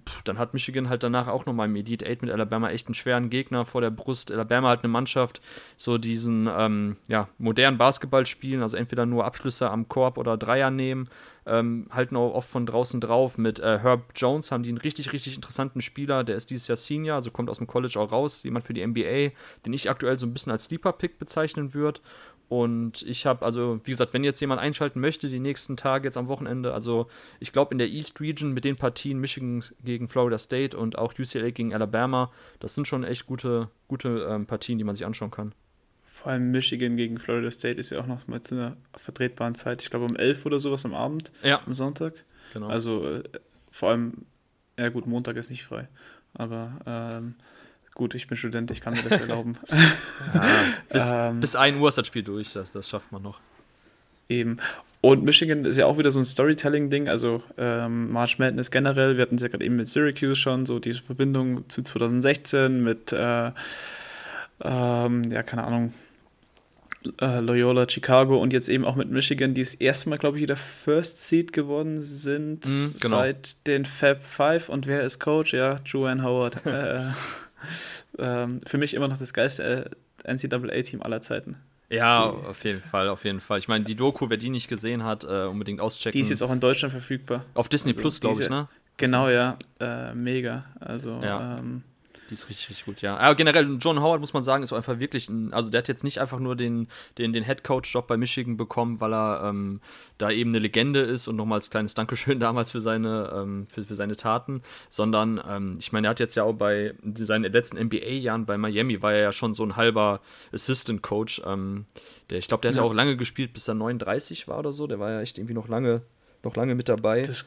pff, dann hat Michigan halt danach auch nochmal im Elite 8 mit Alabama echt einen schweren Gegner vor der Brust. Alabama hat eine Mannschaft, so diesen ähm, ja, modernen Basketball spielen, also entweder nur Abschlüsse am Korb oder Dreier nehmen ähm, halten auch oft von draußen drauf. Mit äh, Herb Jones haben die einen richtig, richtig interessanten Spieler. Der ist dieses Jahr Senior, also kommt aus dem College auch raus. Jemand für die NBA, den ich aktuell so ein bisschen als Sleeper-Pick bezeichnen würde. Und ich habe, also, wie gesagt, wenn jetzt jemand einschalten möchte, die nächsten Tage jetzt am Wochenende, also ich glaube in der East Region mit den Partien Michigan gegen Florida State und auch UCLA gegen Alabama, das sind schon echt gute, gute ähm, Partien, die man sich anschauen kann. Vor allem Michigan gegen Florida State ist ja auch noch mal zu einer vertretbaren Zeit. Ich glaube um 11 oder sowas am Abend, ja. am Sonntag. Genau. Also äh, vor allem, ja gut, Montag ist nicht frei. Aber ähm, gut, ich bin Student, ich kann mir das erlauben. ja, bis, ähm, bis 1 Uhr ist das Spiel durch, das, das schafft man noch. Eben. Und Michigan ist ja auch wieder so ein Storytelling-Ding, also ähm, March Madness generell, wir hatten es ja gerade eben mit Syracuse schon, so diese Verbindung zu 2016 mit, äh, ähm, ja, keine Ahnung, äh, Loyola Chicago und jetzt eben auch mit Michigan, die das erste Mal, glaube ich, wieder First Seed geworden sind mhm, genau. seit den Fab Five. Und wer ist Coach? Ja, Joanne Howard. äh, äh, für mich immer noch das geilste äh, NCAA-Team aller Zeiten. Ja, die, auf jeden Fall, auf jeden Fall. Ich meine, die Doku, wer die nicht gesehen hat, äh, unbedingt auschecken. Die ist jetzt auch in Deutschland verfügbar. Auf Disney also, Plus, glaube ich, ne? Genau, ja. Äh, mega. Also, ja. Ähm, die ist richtig, richtig gut, ja. Aber generell, John Howard, muss man sagen, ist einfach wirklich ein, also der hat jetzt nicht einfach nur den, den, den Head-Coach-Job bei Michigan bekommen, weil er ähm, da eben eine Legende ist und nochmals kleines Dankeschön damals für seine, ähm, für, für seine Taten, sondern ähm, ich meine, er hat jetzt ja auch bei seinen letzten NBA-Jahren bei Miami war er ja schon so ein halber Assistant-Coach. Ähm, der, ich glaube, der hat ja. ja auch lange gespielt, bis er 39 war oder so. Der war ja echt irgendwie noch lange, noch lange mit dabei. Das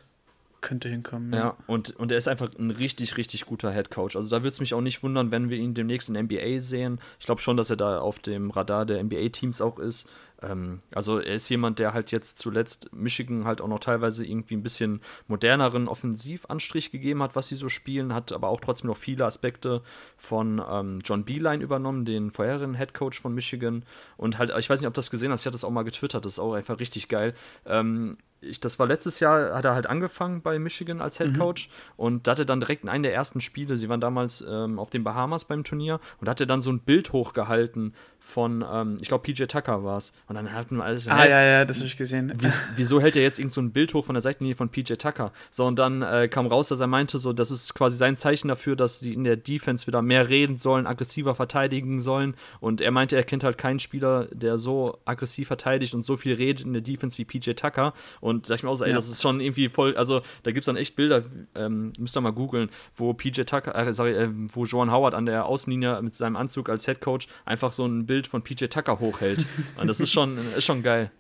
könnte hinkommen. Ja, ja und, und er ist einfach ein richtig, richtig guter Head Coach. Also da würde es mich auch nicht wundern, wenn wir ihn demnächst in NBA sehen. Ich glaube schon, dass er da auf dem Radar der NBA-Teams auch ist. Ähm, also er ist jemand, der halt jetzt zuletzt Michigan halt auch noch teilweise irgendwie ein bisschen moderneren Offensivanstrich gegeben hat, was sie so spielen, hat aber auch trotzdem noch viele Aspekte von ähm, John Beeline übernommen, den vorherigen Head Coach von Michigan. Und halt, ich weiß nicht, ob du das gesehen hast, ich hatte das auch mal getwittert, das ist auch einfach richtig geil. Ähm, ich, das war letztes Jahr, hat er halt angefangen bei Michigan als Head mhm. Coach mhm. und da hatte dann direkt in einem der ersten Spiele, sie waren damals ähm, auf den Bahamas beim Turnier und hatte dann so ein Bild hochgehalten von, ähm, ich glaube, PJ Tucker war es. Und dann hatten wir alles. Ah, ja, ja, das habe ich gesehen. wieso hält er jetzt irgend so ein Bild hoch von der Seitenlinie von PJ Tucker? So, und dann äh, kam raus, dass er meinte, so, das ist quasi sein Zeichen dafür, dass die in der Defense wieder mehr reden sollen, aggressiver verteidigen sollen. Und er meinte, er kennt halt keinen Spieler, der so aggressiv verteidigt und so viel redet in der Defense wie PJ Tucker. Und sag ich mir auch so, ey, ja. das ist schon irgendwie voll, also da gibt es dann echt Bilder, ähm, müsst ihr mal googeln, wo PJ Tucker, äh, sorry, äh, wo Joan Howard an der Außenlinie mit seinem Anzug als Head Coach einfach so ein Bild von PJ Tucker hochhält. Und das ist schon, ist schon geil.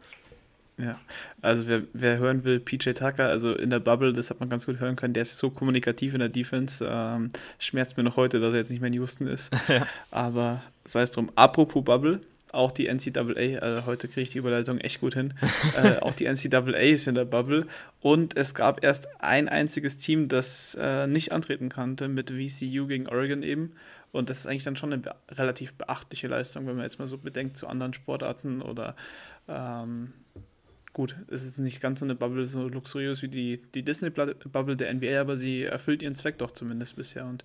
Ja, also wer, wer hören will, PJ Tucker, also in der Bubble, das hat man ganz gut hören können, der ist so kommunikativ in der Defense. Ähm, schmerzt mir noch heute, dass er jetzt nicht mehr in Houston ist. ja. Aber sei es drum. Apropos Bubble, auch die NCAA, also heute kriege ich die Überleitung echt gut hin, äh, auch die NCAA ist in der Bubble und es gab erst ein einziges Team, das äh, nicht antreten konnte mit VCU gegen Oregon eben und das ist eigentlich dann schon eine relativ beachtliche Leistung, wenn man jetzt mal so bedenkt zu anderen Sportarten oder ähm, gut, es ist nicht ganz so eine Bubble so luxuriös wie die, die Disney-Bubble der NBA, aber sie erfüllt ihren Zweck doch zumindest bisher und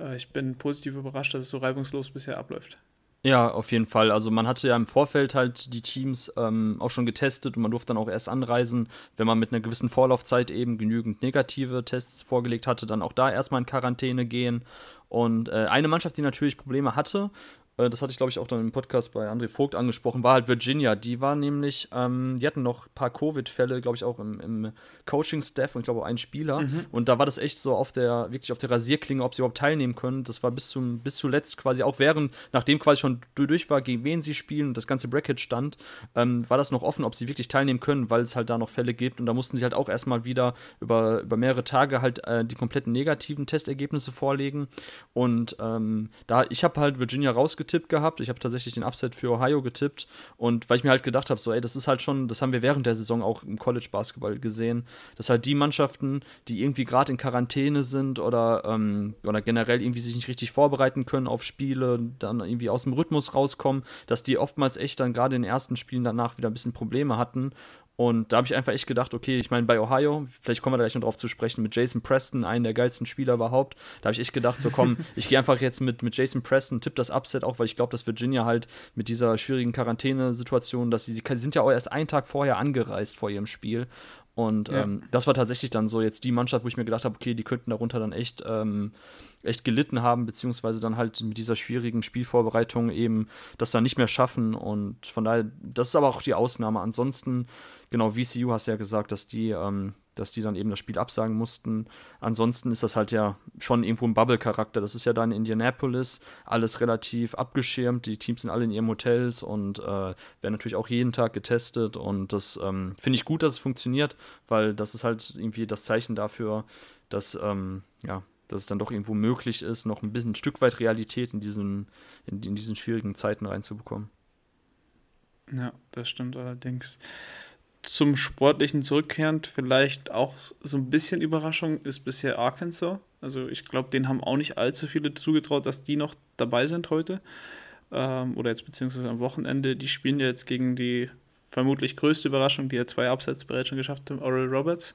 äh, ich bin positiv überrascht, dass es so reibungslos bisher abläuft. Ja, auf jeden Fall. Also man hatte ja im Vorfeld halt die Teams ähm, auch schon getestet und man durfte dann auch erst anreisen, wenn man mit einer gewissen Vorlaufzeit eben genügend negative Tests vorgelegt hatte, dann auch da erstmal in Quarantäne gehen. Und äh, eine Mannschaft, die natürlich Probleme hatte, das hatte ich glaube ich auch dann im Podcast bei André Vogt angesprochen, war halt Virginia. Die war nämlich, ähm, die hatten noch ein paar Covid-Fälle, glaube ich, auch im, im Coaching-Staff und ich glaube auch einen Spieler. Mhm. Und da war das echt so auf der, wirklich auf der Rasierklinge, ob sie überhaupt teilnehmen können. Das war bis zum, bis zuletzt quasi auch während, nachdem quasi schon durch war, gegen wen sie spielen und das ganze Bracket stand, ähm, war das noch offen, ob sie wirklich teilnehmen können, weil es halt da noch Fälle gibt. Und da mussten sie halt auch erstmal wieder über, über mehrere Tage halt äh, die kompletten negativen Testergebnisse vorlegen. Und ähm, da, ich habe halt Virginia rausgetippt gehabt. Ich habe tatsächlich den Upset für Ohio getippt. Und weil ich mir halt gedacht habe, so, ey, das ist halt schon, das haben wir während der Saison auch im College-Basketball gesehen, dass halt die Mannschaften, die irgendwie gerade in Quarantäne sind oder, ähm, oder generell irgendwie sich nicht richtig vorbereiten können auf Spiele, dann irgendwie aus dem Rhythmus rauskommen, dass die oftmals echt dann gerade in den ersten Spielen danach wieder ein bisschen Probleme hatten und da habe ich einfach echt gedacht, okay, ich meine, bei Ohio, vielleicht kommen wir da gleich noch drauf zu sprechen, mit Jason Preston, einen der geilsten Spieler überhaupt, da habe ich echt gedacht, so komm, ich gehe einfach jetzt mit, mit Jason Preston, tipp das Upset auch, weil ich glaube, dass Virginia halt mit dieser schwierigen Quarantänesituation, dass sie, sie sind ja auch erst einen Tag vorher angereist vor ihrem Spiel. Und ja. ähm, das war tatsächlich dann so jetzt die Mannschaft, wo ich mir gedacht habe, okay, die könnten darunter dann echt, ähm, echt gelitten haben, beziehungsweise dann halt mit dieser schwierigen Spielvorbereitung eben das dann nicht mehr schaffen. Und von daher, das ist aber auch die Ausnahme. Ansonsten genau, VCU hast ja gesagt, dass die, ähm, dass die dann eben das Spiel absagen mussten. Ansonsten ist das halt ja schon irgendwo ein Bubble-Charakter. Das ist ja dann in Indianapolis, alles relativ abgeschirmt. Die Teams sind alle in ihren Hotels und äh, werden natürlich auch jeden Tag getestet. Und das ähm, finde ich gut, dass es funktioniert, weil das ist halt irgendwie das Zeichen dafür, dass, ähm, ja, dass es dann doch irgendwo möglich ist, noch ein bisschen ein Stück weit Realität in diesen, in, in diesen schwierigen Zeiten reinzubekommen. Ja, das stimmt allerdings zum Sportlichen zurückkehrend, vielleicht auch so ein bisschen Überraschung ist bisher Arkansas. Also ich glaube, denen haben auch nicht allzu viele zugetraut, dass die noch dabei sind heute. Ähm, oder jetzt beziehungsweise am Wochenende. Die spielen ja jetzt gegen die vermutlich größte Überraschung, die ja zwei Absätze bereits schon geschafft haben, Oral Roberts.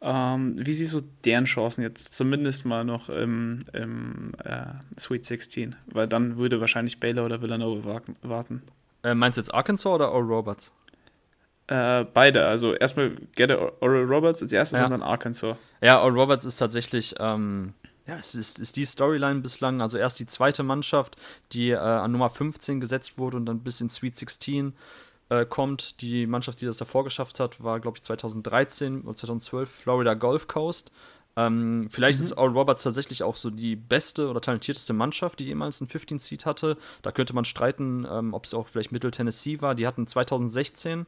Ähm, wie siehst du deren Chancen jetzt zumindest mal noch im, im äh, Sweet 16? Weil dann würde wahrscheinlich Baylor oder Villanova warten. Äh, meinst du jetzt Arkansas oder Oral Roberts? Äh, beide. Also erstmal Get Oral Roberts als erstes ja. und dann Arkansas. Ja, Oral Roberts ist tatsächlich, ähm, ja, es ist, ist die Storyline bislang. Also erst die zweite Mannschaft, die äh, an Nummer 15 gesetzt wurde und dann bis in Sweet 16 äh, kommt. Die Mannschaft, die das davor geschafft hat, war, glaube ich, 2013 oder 2012 Florida Gulf Coast. Ähm, vielleicht mhm. ist Oral Roberts tatsächlich auch so die beste oder talentierteste Mannschaft, die jemals einen 15 Seed hatte. Da könnte man streiten, ähm, ob es auch vielleicht Mittel Tennessee war. Die hatten 2016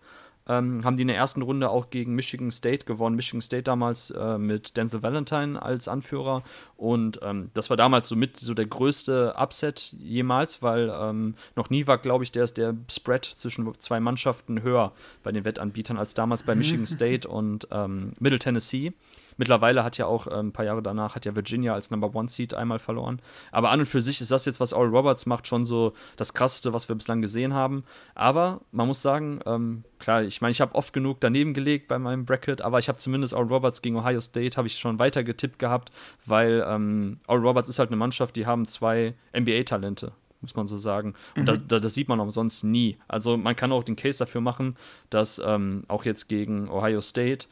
ähm, haben die in der ersten Runde auch gegen Michigan State gewonnen. Michigan State damals äh, mit Denzel Valentine als Anführer. Und ähm, das war damals so mit so der größte Upset jemals, weil ähm, noch nie war, glaube ich, der, der Spread zwischen zwei Mannschaften höher bei den Wettanbietern als damals bei Michigan State und ähm, Middle Tennessee. Mittlerweile hat ja auch äh, ein paar Jahre danach hat ja Virginia als Number One Seed einmal verloren. Aber an und für sich ist das jetzt, was Oral Roberts macht, schon so das krasseste, was wir bislang gesehen haben. Aber man muss sagen, ähm, klar, ich meine, ich habe oft genug daneben gelegt bei meinem Bracket, aber ich habe zumindest Oral Roberts gegen Ohio State habe ich schon weiter getippt gehabt, weil ähm, Oral Roberts ist halt eine Mannschaft, die haben zwei NBA-Talente muss man so sagen. Und mhm. das, das, sieht man auch sonst nie. Also man kann auch den Case dafür machen, dass ähm, auch jetzt gegen Ohio State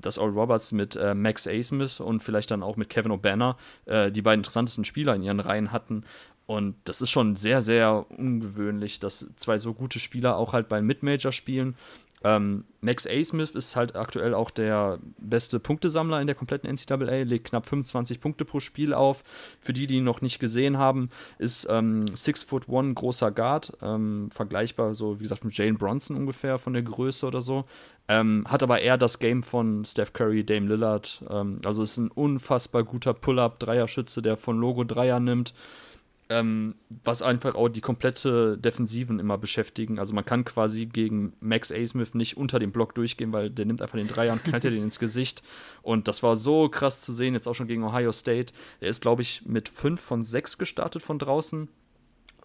dass Oral Roberts mit äh, Max Asmith und vielleicht dann auch mit Kevin O'Banner äh, die beiden interessantesten Spieler in ihren Reihen hatten. Und das ist schon sehr, sehr ungewöhnlich, dass zwei so gute Spieler auch halt beim Mid-Major spielen. Ähm, Max A. Smith ist halt aktuell auch der beste Punktesammler in der kompletten NCAA, legt knapp 25 Punkte pro Spiel auf. Für die, die ihn noch nicht gesehen haben, ist ähm, 6 foot 1 großer Guard, ähm, vergleichbar so, wie gesagt, mit Jane Bronson ungefähr von der Größe oder so. Ähm, hat aber eher das Game von Steph Curry, Dame Lillard. Ähm, also ist ein unfassbar guter Pull-Up-Dreierschütze, der von Logo Dreier nimmt ähm, was einfach auch die komplette Defensiven immer beschäftigen. Also man kann quasi gegen Max A. Smith nicht unter dem Block durchgehen, weil der nimmt einfach den Dreier und knallt dir den ins Gesicht. Und das war so krass zu sehen, jetzt auch schon gegen Ohio State. Er ist, glaube ich, mit 5 von 6 gestartet von draußen.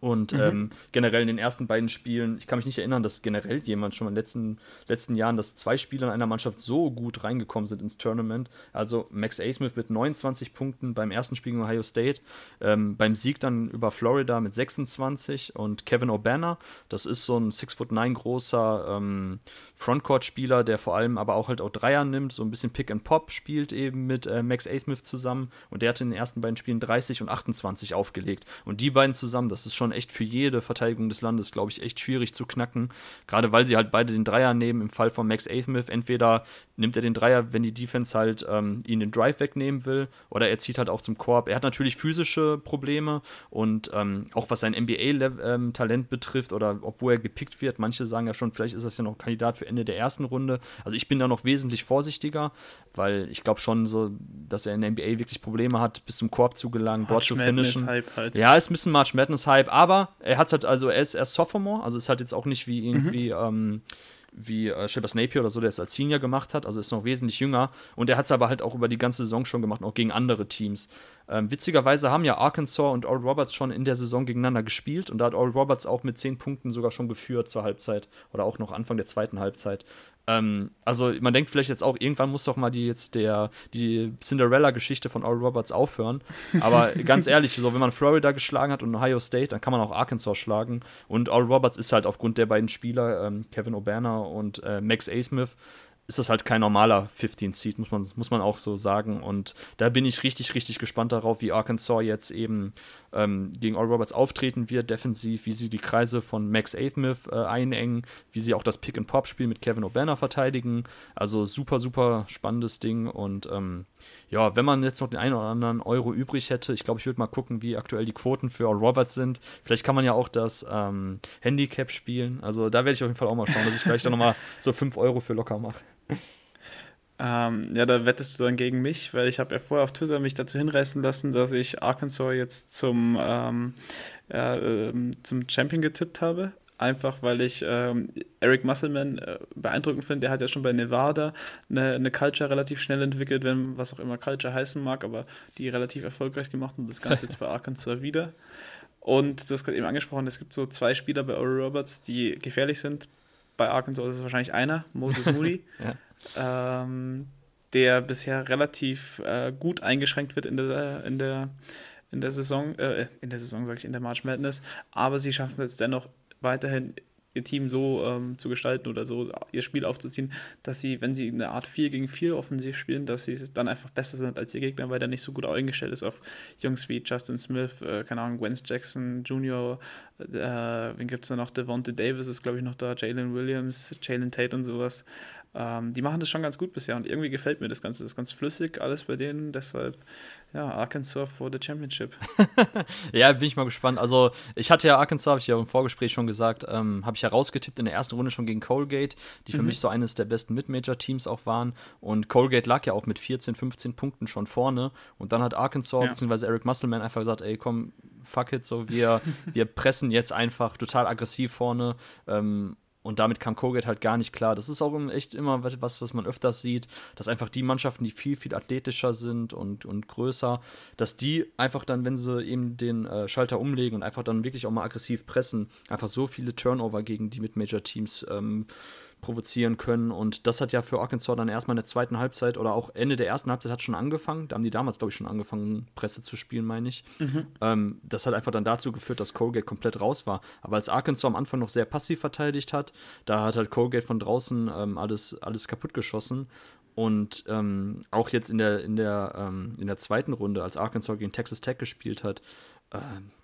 Und mhm. ähm, generell in den ersten beiden Spielen, ich kann mich nicht erinnern, dass generell jemand schon in den letzten, letzten Jahren, dass zwei Spieler in einer Mannschaft so gut reingekommen sind ins Tournament. Also Max A. Smith mit 29 Punkten beim ersten Spiel gegen Ohio State, ähm, beim Sieg dann über Florida mit 26 und Kevin O'Banner, das ist so ein 6'9 großer ähm, Frontcourt-Spieler, der vor allem aber auch halt auch Dreier nimmt, so ein bisschen Pick and Pop spielt eben mit äh, Max A. Smith zusammen und der hat in den ersten beiden Spielen 30 und 28 aufgelegt. Und die beiden zusammen, das ist schon schon echt für jede Verteidigung des Landes, glaube ich, echt schwierig zu knacken. Gerade weil sie halt beide den Dreier nehmen. Im Fall von Max Athmith, entweder nimmt er den Dreier, wenn die Defense halt ähm, ihn den Drive wegnehmen will, oder er zieht halt auch zum Korb. Er hat natürlich physische Probleme und ähm, auch was sein NBA-Talent ähm, betrifft oder obwohl er gepickt wird, manche sagen ja schon, vielleicht ist das ja noch Kandidat für Ende der ersten Runde. Also ich bin da noch wesentlich vorsichtiger, weil ich glaube schon so, dass er in der NBA wirklich Probleme hat, bis zum Korb zu gelangen, dort zu finishen. Halt. Ja, ist ein bisschen March Madness Hype, aber er hat halt, also er ist erst Sophomore, also ist halt jetzt auch nicht wie irgendwie, mhm. ähm, wie äh, Shepard Napier oder so, der es als Senior gemacht hat, also ist noch wesentlich jünger und er hat es aber halt auch über die ganze Saison schon gemacht, auch gegen andere Teams. Ähm, witzigerweise haben ja Arkansas und Oral Roberts schon in der Saison gegeneinander gespielt und da hat Oral Roberts auch mit 10 Punkten sogar schon geführt zur Halbzeit oder auch noch Anfang der zweiten Halbzeit. Ähm, also man denkt vielleicht jetzt auch, irgendwann muss doch mal die jetzt der die Cinderella-Geschichte von Oral Roberts aufhören. Aber ganz ehrlich, so wenn man Florida geschlagen hat und Ohio State, dann kann man auch Arkansas schlagen. Und Oral Roberts ist halt aufgrund der beiden Spieler, ähm, Kevin O'Banner und äh, Max A. Smith, ist das halt kein normaler 15 Seed, muss man, muss man auch so sagen. Und da bin ich richtig, richtig gespannt darauf, wie Arkansas jetzt eben ähm, gegen All Roberts auftreten wird, defensiv, wie sie die Kreise von Max Athmith äh, einengen, wie sie auch das Pick-and-Pop-Spiel mit Kevin O'Banner verteidigen. Also super, super spannendes Ding. Und ähm, ja, wenn man jetzt noch den einen oder anderen Euro übrig hätte, ich glaube, ich würde mal gucken, wie aktuell die Quoten für All Roberts sind. Vielleicht kann man ja auch das ähm, Handicap spielen. Also da werde ich auf jeden Fall auch mal schauen, dass ich vielleicht dann nochmal so 5 Euro für locker mache. Ähm, ja, da wettest du dann gegen mich, weil ich habe ja vorher auf Twitter mich dazu hinreißen lassen, dass ich Arkansas jetzt zum, ähm, äh, zum Champion getippt habe. Einfach weil ich ähm, Eric Musselman äh, beeindruckend finde. Der hat ja schon bei Nevada eine, eine Culture relativ schnell entwickelt, wenn was auch immer Culture heißen mag, aber die relativ erfolgreich gemacht und das Ganze jetzt bei Arkansas wieder. Und du hast gerade eben angesprochen, es gibt so zwei Spieler bei Oral Roberts, die gefährlich sind. Bei Arkansas ist es wahrscheinlich einer, Moses Moody. ja ähm, der bisher relativ äh, gut eingeschränkt wird in der, in der, in der Saison, äh, in der Saison sage ich, in der March Madness, aber sie schaffen es jetzt dennoch weiterhin ihr Team so ähm, zu gestalten oder so ihr Spiel aufzuziehen, dass sie, wenn sie eine Art 4 gegen 4 offensiv spielen, dass sie dann einfach besser sind als ihr Gegner, weil der nicht so gut eingestellt ist auf Jungs wie Justin Smith, äh, keine Ahnung, Gwen Jackson Jr., äh, wen gibt es da noch? Devontae Davis ist, glaube ich, noch da, Jalen Williams, Jalen Tate und sowas. Ähm, die machen das schon ganz gut bisher und irgendwie gefällt mir das Ganze. Das ist ganz flüssig, alles bei denen. Deshalb, ja, Arkansas for the Championship. ja, bin ich mal gespannt. Also, ich hatte ja Arkansas, habe ich ja im Vorgespräch schon gesagt, ähm, habe ich ja rausgetippt in der ersten Runde schon gegen Colgate, die für mhm. mich so eines der besten Mid-Major-Teams auch waren. Und Colgate lag ja auch mit 14, 15 Punkten schon vorne. Und dann hat Arkansas ja. bzw. Eric Musselman einfach gesagt: ey, komm, fuck it, so, wir, wir pressen jetzt einfach total aggressiv vorne. Ähm, und damit kam Colgate halt gar nicht klar. Das ist auch echt immer was, was man öfters sieht, dass einfach die Mannschaften, die viel, viel athletischer sind und, und größer, dass die einfach dann, wenn sie eben den äh, Schalter umlegen und einfach dann wirklich auch mal aggressiv pressen, einfach so viele Turnover gegen die Mid-Major-Teams ähm, provozieren können. Und das hat ja für Arkansas dann erstmal in der zweiten Halbzeit oder auch Ende der ersten Halbzeit hat schon angefangen. Da haben die damals, glaube ich, schon angefangen, Presse zu spielen, meine ich. Mhm. Ähm, das hat einfach dann dazu geführt, dass Colgate komplett raus war. Aber als Arkansas am Anfang noch sehr passiv verteidigt hat, da hat halt Colgate von draußen ähm, alles, alles kaputt geschossen. Und ähm, auch jetzt in der, in, der, ähm, in der zweiten Runde, als Arkansas gegen Texas Tech gespielt hat, äh,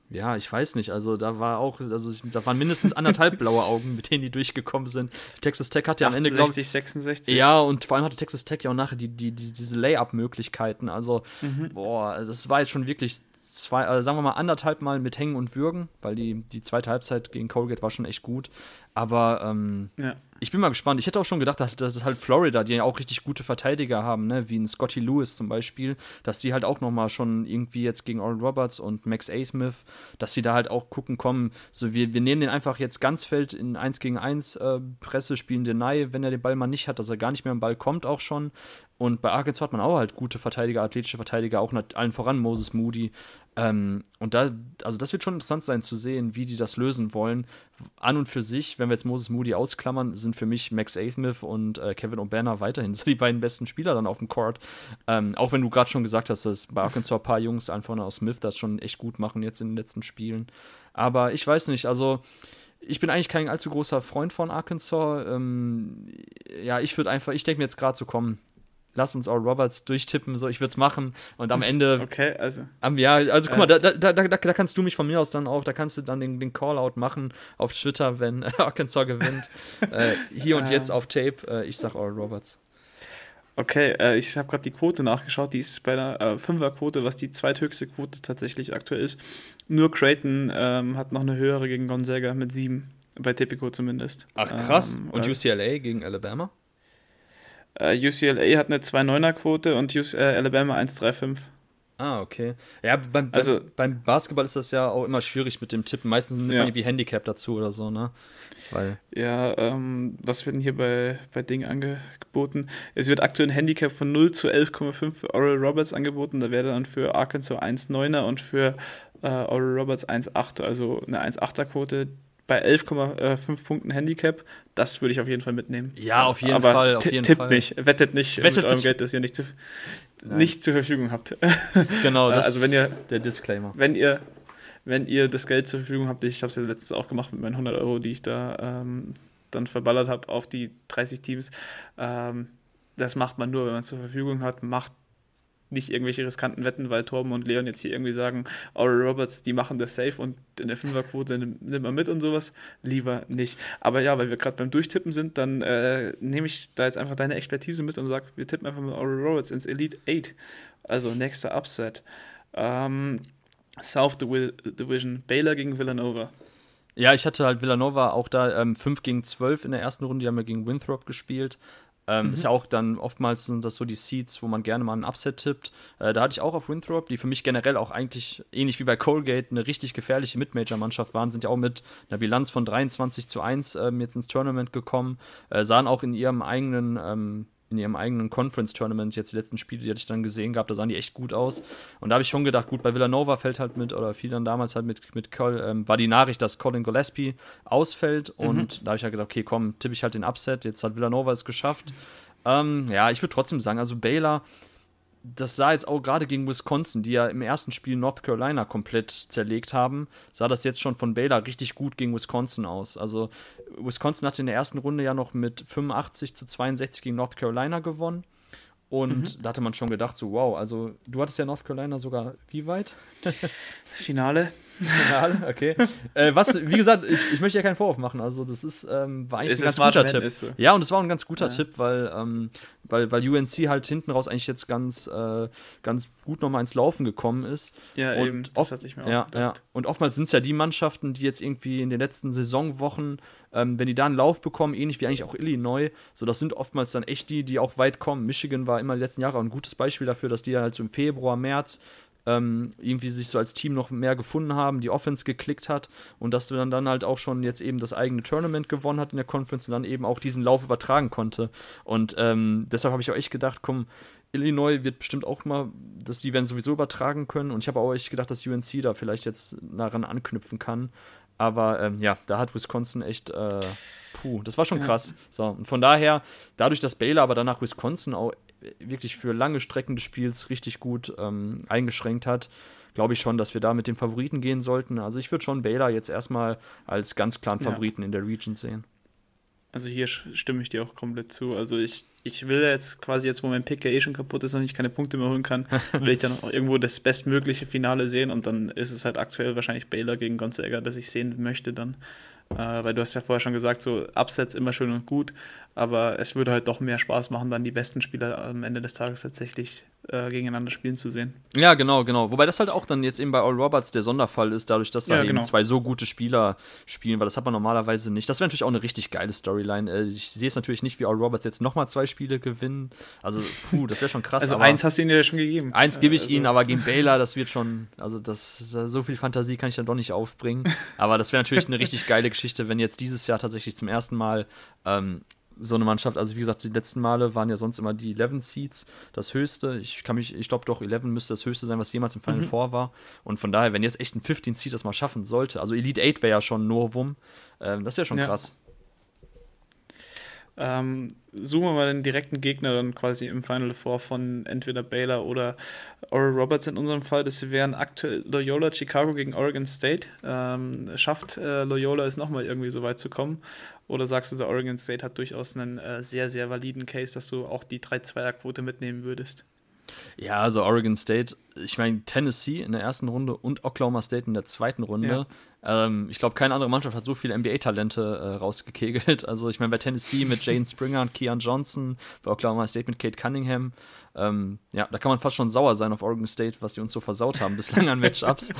ja, ich weiß nicht. Also da war auch, also da waren mindestens anderthalb blaue Augen, mit denen die durchgekommen sind. Texas Tech hatte ja am Ende, glaube ich. 66. Ja, und vor allem hatte Texas Tech ja auch nachher die, die, die diese Layup-Möglichkeiten. Also, mhm. boah, das war jetzt schon wirklich zwei, also sagen wir mal anderthalb Mal mit Hängen und Würgen, weil die, die zweite Halbzeit gegen Colgate war schon echt gut. Aber ähm, ja. ich bin mal gespannt. Ich hätte auch schon gedacht, dass, dass halt Florida, die ja auch richtig gute Verteidiger haben, ne, wie ein Scotty Lewis zum Beispiel, dass die halt auch nochmal schon irgendwie jetzt gegen Oral Roberts und Max A. Smith, dass sie da halt auch gucken, kommen, so wir, wir nehmen den einfach jetzt ganz Feld in 1 gegen 1 äh, Presse, spielen Deny, wenn er den Ball mal nicht hat, dass er gar nicht mehr im Ball kommt auch schon. Und bei Arkansas hat man auch halt gute Verteidiger, athletische Verteidiger, auch allen voran Moses Moody. Ähm, und da, also das wird schon interessant sein zu sehen, wie die das lösen wollen. An und für sich, wenn wir jetzt Moses Moody ausklammern, sind für mich Max Athmith und äh, Kevin O'Banner weiterhin so die beiden besten Spieler dann auf dem Court. Ähm, auch wenn du gerade schon gesagt hast, dass bei Arkansas ein paar Jungs einfach aus Smith das schon echt gut machen jetzt in den letzten Spielen. Aber ich weiß nicht, also ich bin eigentlich kein allzu großer Freund von Arkansas. Ähm, ja, ich würde einfach, ich denke mir jetzt gerade so, komm, lass uns Oral Roberts durchtippen, so, ich würde es machen. Und am Ende. Okay, also. Am, ja, also guck äh, mal, da, da, da, da, kannst du mich von mir aus dann auch, da kannst du dann den, den Call-Out machen auf Twitter, wenn äh, Arkansas gewinnt. äh, hier und jetzt auf Tape, äh, ich sag Oral Roberts. Okay, äh, ich habe gerade die Quote nachgeschaut, die ist bei einer äh, Fünferquote, was die zweithöchste Quote tatsächlich aktuell ist. Nur Creighton ähm, hat noch eine höhere gegen Gonzaga mit sieben, bei Tipico zumindest. Ach krass, ähm, und UCLA gegen Alabama? Uh, UCLA hat eine 2,9er-Quote und äh, Alabama 1,35. Ah, okay. Ja, beim, also, beim, Basketball ist das ja auch immer schwierig mit dem Tippen. Meistens nimmt ja. man irgendwie Handicap dazu oder so, ne? Weil ja, ähm, was wird denn hier bei, bei Ding angeboten? Es wird aktuell ein Handicap von 0 zu 11,5 für Oral Roberts angeboten. Da wäre dann für Arkansas 1,9er und für äh, Oral Roberts 1,8, also eine 1,8er-Quote bei 11,5 Punkten Handicap, das würde ich auf jeden Fall mitnehmen. Ja, auf jeden Aber Fall. Auf jeden tippt Fall. nicht, wettet nicht wettet mit eurem Geld, das ihr nicht, zu, nicht zur Verfügung habt. Genau, das also wenn ihr, der Disclaimer. Wenn ihr, wenn ihr das Geld zur Verfügung habt, ich habe es ja letztens auch gemacht mit meinen 100 Euro, die ich da ähm, dann verballert habe auf die 30 Teams, ähm, das macht man nur, wenn man es zur Verfügung hat, macht nicht irgendwelche riskanten Wetten, weil Torben und Leon jetzt hier irgendwie sagen, Oral Roberts, die machen das safe und in der Fünferquote nimmt nimm man mit und sowas. Lieber nicht. Aber ja, weil wir gerade beim Durchtippen sind, dann äh, nehme ich da jetzt einfach deine Expertise mit und sage, wir tippen einfach mit Oral Roberts ins Elite 8. Also nächster Upset. Ähm, South Division, Baylor gegen Villanova. Ja, ich hatte halt Villanova auch da ähm, 5 gegen 12 in der ersten Runde, die haben wir gegen Winthrop gespielt. Ähm, mhm. Ist ja auch dann oftmals sind das so die Seeds, wo man gerne mal einen Upset tippt. Äh, da hatte ich auch auf Winthrop, die für mich generell auch eigentlich ähnlich wie bei Colgate eine richtig gefährliche Mid-Major-Mannschaft waren, sind ja auch mit einer Bilanz von 23 zu 1 ähm, jetzt ins Tournament gekommen, äh, sahen auch in ihrem eigenen ähm, in ihrem eigenen Conference-Tournament, jetzt die letzten Spiele, die hatte ich dann gesehen gehabt, da sahen die echt gut aus. Und da habe ich schon gedacht, gut, bei Villanova fällt halt mit, oder fiel dann damals halt mit, mit ähm, war die Nachricht, dass Colin Gillespie ausfällt. Mhm. Und da habe ich halt gedacht, okay, komm, tippe ich halt den Upset. Jetzt hat Villanova es geschafft. Ähm, ja, ich würde trotzdem sagen, also Baylor das sah jetzt auch gerade gegen Wisconsin, die ja im ersten Spiel North Carolina komplett zerlegt haben, sah das jetzt schon von Baylor richtig gut gegen Wisconsin aus. Also Wisconsin hatte in der ersten Runde ja noch mit 85 zu 62 gegen North Carolina gewonnen. Und mhm. da hatte man schon gedacht, so wow, also du hattest ja North Carolina sogar wie weit? Finale. Finale, okay. äh, was, wie gesagt, ich, ich, möchte ja keinen Vorwurf machen. Also, das ist, ähm, war eigentlich ist ein ganz guter Tipp. So. Ja, und es war ein ganz guter ja. Tipp, weil, ähm, weil, weil UNC halt hinten raus eigentlich jetzt ganz, äh, ganz gut nochmal ins Laufen gekommen ist. Ja, und eben. Das hatte ich mir auch ja, gedacht. Ja. Und oftmals sind es ja die Mannschaften, die jetzt irgendwie in den letzten Saisonwochen, ähm, wenn die da einen Lauf bekommen, ähnlich wie eigentlich auch Illinois, so das sind oftmals dann echt die, die auch weit kommen. Michigan war immer die letzten Jahre ein gutes Beispiel dafür, dass die halt so im Februar, März ähm, irgendwie sich so als Team noch mehr gefunden haben, die Offense geklickt hat und dass man dann halt auch schon jetzt eben das eigene Tournament gewonnen hat in der Conference und dann eben auch diesen Lauf übertragen konnte. Und ähm, deshalb habe ich auch echt gedacht, komm, Illinois wird bestimmt auch mal, dass die werden sowieso übertragen können und ich habe auch echt gedacht, dass UNC da vielleicht jetzt daran anknüpfen kann. Aber ähm, ja, da hat Wisconsin echt, äh, puh, das war schon krass. So, und von daher, dadurch, dass Baylor aber danach Wisconsin auch wirklich für lange Strecken des Spiels richtig gut ähm, eingeschränkt hat, glaube ich schon, dass wir da mit dem Favoriten gehen sollten. Also ich würde schon Baylor jetzt erstmal als ganz klaren Favoriten ja. in der Region sehen. Also hier stimme ich dir auch komplett zu. Also ich, ich will jetzt quasi jetzt, wo mein Pick ja eh schon kaputt ist und ich keine Punkte mehr holen kann, will ich dann auch irgendwo das bestmögliche Finale sehen und dann ist es halt aktuell wahrscheinlich Baylor gegen Gonzaga, das ich sehen möchte dann. Äh, weil du hast ja vorher schon gesagt, so Upsets immer schön und gut, aber es würde halt doch mehr Spaß machen, dann die besten Spieler am Ende des Tages tatsächlich äh, gegeneinander spielen zu sehen. Ja, genau, genau. Wobei das halt auch dann jetzt eben bei All Roberts der Sonderfall ist, dadurch, dass da ja, eben genau. zwei so gute Spieler spielen, weil das hat man normalerweise nicht. Das wäre natürlich auch eine richtig geile Storyline. Äh, ich sehe es natürlich nicht, wie All Roberts jetzt nochmal zwei Spiele gewinnen. Also, puh, das wäre schon krass. Also eins hast du ihnen ja schon gegeben. Eins gebe ich also. ihnen, aber gegen Baylor, das wird schon, also das, so viel Fantasie kann ich dann doch nicht aufbringen. Aber das wäre natürlich eine richtig geile Geschichte, wenn jetzt dieses Jahr tatsächlich zum ersten Mal ähm, so eine Mannschaft, also wie gesagt, die letzten Male waren ja sonst immer die 11 Seeds das höchste. Ich kann mich, ich glaube doch, 11 müsste das höchste sein, was jemals im Final mhm. Four war. Und von daher, wenn jetzt echt ein 15 Seed das mal schaffen sollte, also Elite 8 wäre ja schon Novum, ähm, das wäre schon ja. krass. Ähm, suchen wir mal den direkten Gegner dann quasi im Final Four von entweder Baylor oder Oral Roberts in unserem Fall. Das wären aktuell Loyola Chicago gegen Oregon State. Ähm, schafft äh, Loyola es nochmal irgendwie so weit zu kommen? Oder sagst du, der Oregon State hat durchaus einen äh, sehr, sehr validen Case, dass du auch die 3-2er-Quote mitnehmen würdest? Ja, also Oregon State, ich meine Tennessee in der ersten Runde und Oklahoma State in der zweiten Runde. Ja. Ähm, ich glaube, keine andere Mannschaft hat so viele NBA-Talente äh, rausgekegelt. Also ich meine, bei Tennessee mit Jane Springer und Keon Johnson, bei Oklahoma State mit Kate Cunningham. Ähm, ja, da kann man fast schon sauer sein auf Oregon State, was die uns so versaut haben bislang an Matchups.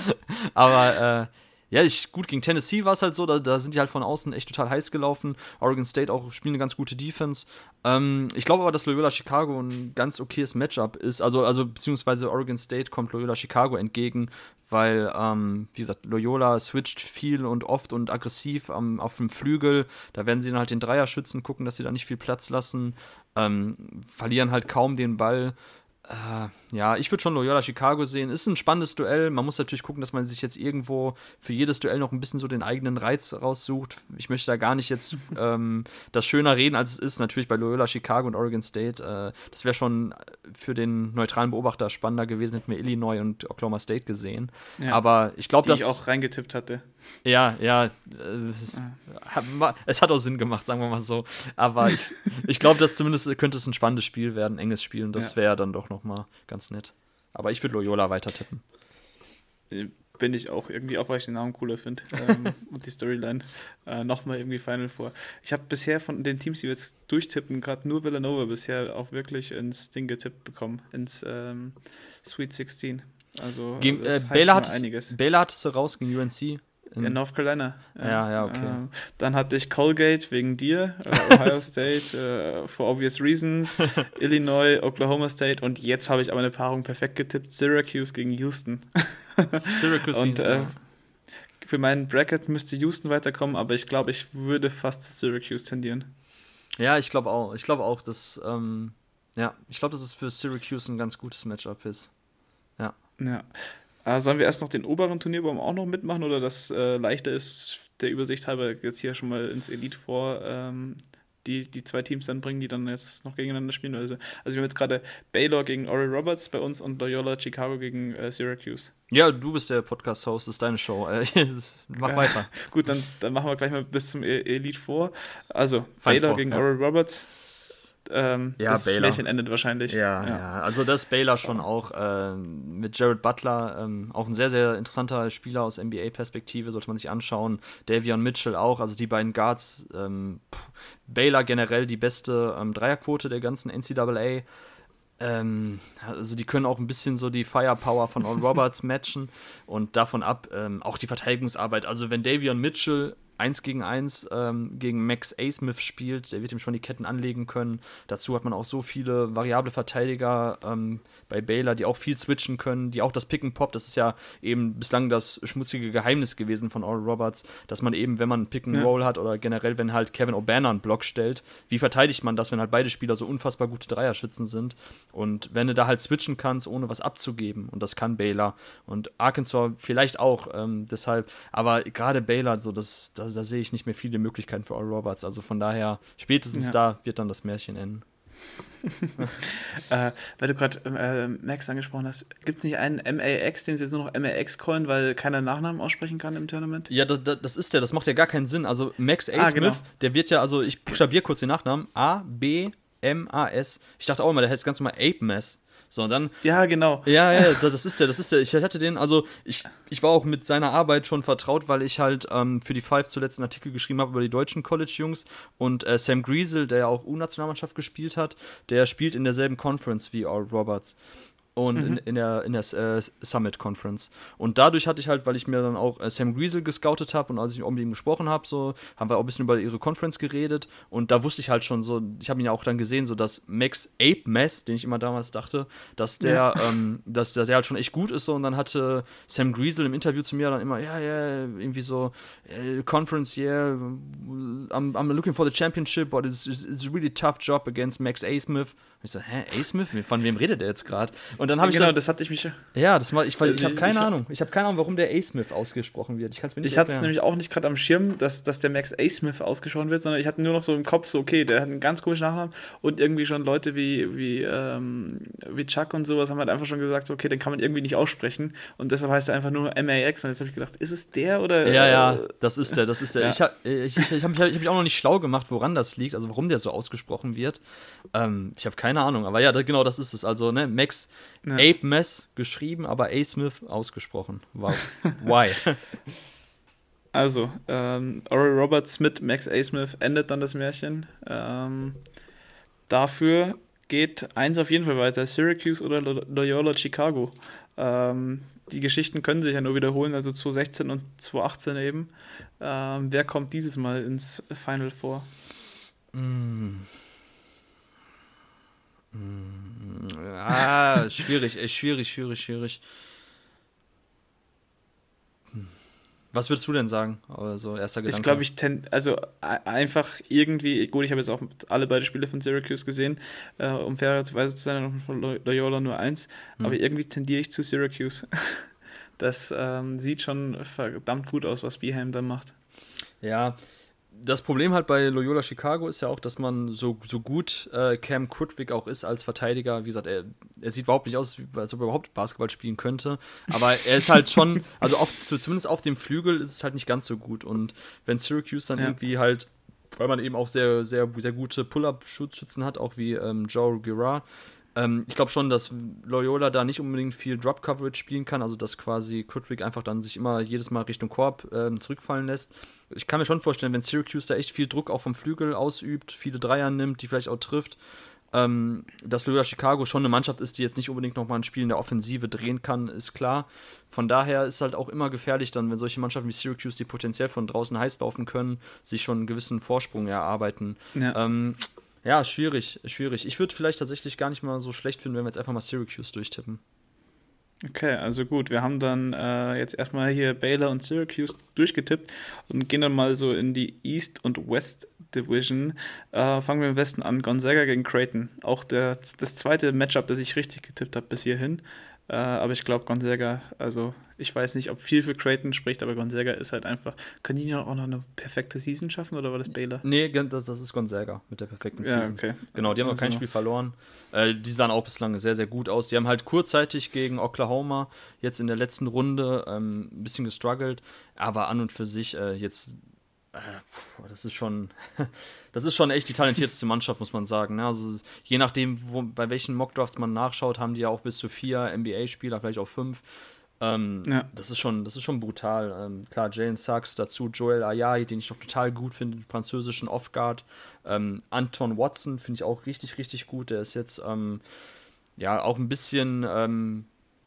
Aber äh, ja, ich, gut, gegen Tennessee war es halt so, da, da, sind die halt von außen echt total heiß gelaufen. Oregon State auch spielen eine ganz gute Defense. Ähm, ich glaube aber, dass Loyola Chicago ein ganz okayes Matchup ist. Also, also beziehungsweise Oregon State kommt Loyola Chicago entgegen, weil, ähm, wie gesagt, Loyola switcht viel und oft und aggressiv ähm, auf dem Flügel. Da werden sie dann halt den Dreier schützen, gucken, dass sie da nicht viel Platz lassen. Ähm, verlieren halt kaum den Ball. Äh, ja, ich würde schon Loyola Chicago sehen. Ist ein spannendes Duell. Man muss natürlich gucken, dass man sich jetzt irgendwo für jedes Duell noch ein bisschen so den eigenen Reiz raussucht. Ich möchte da gar nicht jetzt ähm, das schöner reden, als es ist. Natürlich bei Loyola Chicago und Oregon State. Äh, das wäre schon für den neutralen Beobachter spannender gewesen, hätten wir Illinois und Oklahoma State gesehen. Ja, Aber ich glaube, dass. ich auch reingetippt hatte. Ja, ja. Äh, es, es, hat auch Sinn gemacht, sagen wir mal so. Aber ich, ich glaube, dass zumindest könnte es ein spannendes Spiel werden, ein enges Spiel. Und das ja. wäre dann doch nochmal ganz nett. Aber ich würde Loyola weiter tippen. Äh, bin ich auch irgendwie, auch weil ich den Namen cooler finde ähm, und die Storyline äh, nochmal irgendwie Final vor. Ich habe bisher von den Teams, die wir jetzt durchtippen, gerade nur Villanova bisher auch wirklich ins Ding getippt bekommen, ins ähm, Sweet 16. Also, Ge äh, Baylor, hat Baylor hattest du raus gegen UNC. In North Carolina. Ja, ja, okay. Ähm, dann hatte ich Colgate wegen dir, äh, Ohio State, äh, for obvious reasons, Illinois, Oklahoma State und jetzt habe ich aber eine Paarung perfekt getippt: Syracuse gegen Houston. Syracuse und äh, für meinen Bracket müsste Houston weiterkommen, aber ich glaube, ich würde fast zu Syracuse tendieren. Ja, ich glaube auch. Ich glaube auch, dass ähm, ja, ich glaube, dass es für Syracuse ein ganz gutes Matchup ist. Ja. Ja. Äh, sollen wir erst noch den oberen Turnierbaum auch noch mitmachen oder das äh, leichter ist, der Übersicht halber jetzt hier schon mal ins Elite vor ähm, die, die zwei Teams dann bringen, die dann jetzt noch gegeneinander spielen? Also, also wir haben jetzt gerade Baylor gegen Oral Roberts bei uns und Loyola Chicago gegen äh, Syracuse. Ja, du bist der Podcast-Host, das ist deine Show. Äh, mach ja, weiter. Gut, dann, dann machen wir gleich mal bis zum e-, Elite vor. Also Fein Baylor vor, gegen ja. Oral Roberts, ähm, ja, das Baylor. Märchen endet wahrscheinlich. Ja, ja, ja. also das Baylor schon auch ähm, mit Jared Butler, ähm, auch ein sehr, sehr interessanter Spieler aus NBA-Perspektive, sollte man sich anschauen. Davion Mitchell auch, also die beiden Guards. Ähm, Baylor generell die beste ähm, Dreierquote der ganzen NCAA. Ähm, also die können auch ein bisschen so die Firepower von All Roberts matchen und davon ab ähm, auch die Verteidigungsarbeit. Also wenn Davion Mitchell 1 gegen 1 ähm, gegen Max A-Smith spielt, der wird ihm schon die Ketten anlegen können. Dazu hat man auch so viele variable Verteidiger ähm, bei Baylor, die auch viel switchen können, die auch das Pick and Pop, das ist ja eben bislang das schmutzige Geheimnis gewesen von Oral Roberts, dass man eben, wenn man Pick and Roll ja. hat oder generell, wenn halt Kevin O'Banner einen Block stellt, wie verteidigt man das, wenn halt beide Spieler so unfassbar gute Dreierschützen sind? Und wenn du da halt switchen kannst, ohne was abzugeben, und das kann Baylor und Arkansas vielleicht auch, ähm, deshalb, aber gerade Baylor, so das, das da, da sehe ich nicht mehr viele Möglichkeiten für All Roberts. Also von daher, spätestens ja. da wird dann das Märchen enden. äh, weil du gerade äh, Max angesprochen hast, gibt es nicht einen MAX, den sie jetzt nur noch MAX callen, weil keiner Nachnamen aussprechen kann im Tournament? Ja, das, das ist der, das macht ja gar keinen Sinn. Also Max A. Ah, Smith, genau. der wird ja, also ich buchstabiere kurz den Nachnamen, A, B, M, A, S. Ich dachte auch immer, der heißt ganz normal Ape Mess. So, dann. Ja, genau. Ja, ja, das ist der, das ist der. Ich hatte den, also ich, ich war auch mit seiner Arbeit schon vertraut, weil ich halt ähm, für die Five zuletzt einen Artikel geschrieben habe über die deutschen College-Jungs und äh, Sam Griesel, der ja auch U-Nationalmannschaft gespielt hat, der spielt in derselben Conference wie Oral Roberts und mhm. in, in, der, in der äh, Summit Conference. Und dadurch hatte ich halt, weil ich mir dann auch äh, Sam Griesel gescoutet habe und als ich mit ihm gesprochen habe, so, haben wir auch ein bisschen über ihre Conference geredet und da wusste ich halt schon so, ich habe ihn ja auch dann gesehen, so dass Max Ape Mess, den ich immer damals dachte, dass der, ja. ähm, dass der, der halt schon echt gut ist so und dann hatte Sam Griesel im Interview zu mir dann immer, ja, ja, irgendwie so, äh, Conference, yeah, I'm, I'm looking for the championship, but it's, it's a really tough job against Max A. Smith. Und ich so, hä, A. Smith? Von wem redet der jetzt gerade? Und dann habe ich genau, das hatte ich mich. Ja, das war, ich, ich, ich habe keine ich, Ahnung. Ich habe keine Ahnung, warum der A-Smith ausgesprochen wird. Ich kann es mir nicht Ich hatte es nämlich auch nicht gerade am Schirm, dass, dass der Max A-Smith ausgesprochen wird, sondern ich hatte nur noch so im Kopf, so, okay, der hat einen ganz komischen Nachnamen und irgendwie schon Leute wie, wie, ähm, wie Chuck und sowas haben halt einfach schon gesagt, so, okay, den kann man irgendwie nicht aussprechen und deshalb heißt er einfach nur MAX und jetzt habe ich gedacht, ist es der oder. Ja, ja, das ist der, das ist der. Ja. Ich habe ich, ich, ich hab mich, hab mich auch noch nicht schlau gemacht, woran das liegt, also warum der so ausgesprochen wird. Ähm, ich habe keine Ahnung, aber ja, da, genau das ist es. Also, ne, Max ja. Ape Mess geschrieben, aber A. Smith ausgesprochen. Wow. Why? Also, ähm, Oral Roberts mit Max A. Smith endet dann das Märchen. Ähm, dafür geht eins auf jeden Fall weiter: Syracuse oder Loyola Chicago. Ähm, die Geschichten können sich ja nur wiederholen, also 2016 und 2018 eben. Ähm, wer kommt dieses Mal ins Final vor? Mm. Ah, schwierig, ey, schwierig, schwierig, schwierig. Was würdest du denn sagen? Also erster Gedanke. Ich glaube, ich ten, also einfach irgendwie, gut, ich habe jetzt auch alle beide Spiele von Syracuse gesehen, äh, um fairerweise zu sein, von Loyola nur eins, hm. aber irgendwie tendiere ich zu Syracuse. Das ähm, sieht schon verdammt gut aus, was Beheim da macht. Ja, das Problem halt bei Loyola Chicago ist ja auch, dass man so, so gut äh, Cam Kudwick auch ist als Verteidiger. Wie gesagt, er, er sieht überhaupt nicht aus, als ob er überhaupt Basketball spielen könnte. Aber er ist halt schon, also auf, zumindest auf dem Flügel ist es halt nicht ganz so gut. Und wenn Syracuse dann ja. irgendwie halt, weil man eben auch sehr, sehr, sehr gute Pull-Up-Schutzschützen hat, auch wie ähm, Joe Girard, ähm, ich glaube schon, dass Loyola da nicht unbedingt viel Drop-Coverage spielen kann, also dass quasi Kudwick einfach dann sich immer jedes Mal Richtung Korb ähm, zurückfallen lässt. Ich kann mir schon vorstellen, wenn Syracuse da echt viel Druck auch vom Flügel ausübt, viele Dreier nimmt, die vielleicht auch trifft, ähm, dass Loyola Chicago schon eine Mannschaft ist, die jetzt nicht unbedingt nochmal ein Spiel in der Offensive drehen kann, ist klar. Von daher ist halt auch immer gefährlich dann, wenn solche Mannschaften wie Syracuse, die potenziell von draußen heiß laufen können, sich schon einen gewissen Vorsprung erarbeiten. Ja. Ähm, ja, schwierig, schwierig. Ich würde vielleicht tatsächlich gar nicht mal so schlecht finden, wenn wir jetzt einfach mal Syracuse durchtippen. Okay, also gut, wir haben dann äh, jetzt erstmal hier Baylor und Syracuse durchgetippt und gehen dann mal so in die East und West Division. Äh, fangen wir am besten an, Gonzaga gegen Creighton. Auch der, das zweite Matchup, das ich richtig getippt habe bis hierhin. Äh, aber ich glaube, Gonzaga, also ich weiß nicht, ob viel für Creighton spricht, aber Gonzaga ist halt einfach. Können die auch noch eine perfekte Season schaffen oder war das Baylor? Nee, das, das ist Gonzaga mit der perfekten Season. Ja, okay. Genau, die haben also. noch kein Spiel verloren. Äh, die sahen auch bislang sehr, sehr gut aus. Die haben halt kurzzeitig gegen Oklahoma jetzt in der letzten Runde ähm, ein bisschen gestruggelt, aber an und für sich äh, jetzt das ist schon, das ist schon echt die talentierteste Mannschaft, muss man sagen. Ne? Also je nachdem, wo, bei welchen Mockdrafts man nachschaut, haben die ja auch bis zu vier NBA-Spieler, vielleicht auch fünf. Ähm, ja. das, ist schon, das ist schon brutal. Ähm, klar, Jalen Sachs, dazu Joel Ayayi, den ich noch total gut finde, den französischen Off-Guard. Ähm, Anton Watson finde ich auch richtig, richtig gut. Der ist jetzt ähm, ja auch ein bisschen ähm,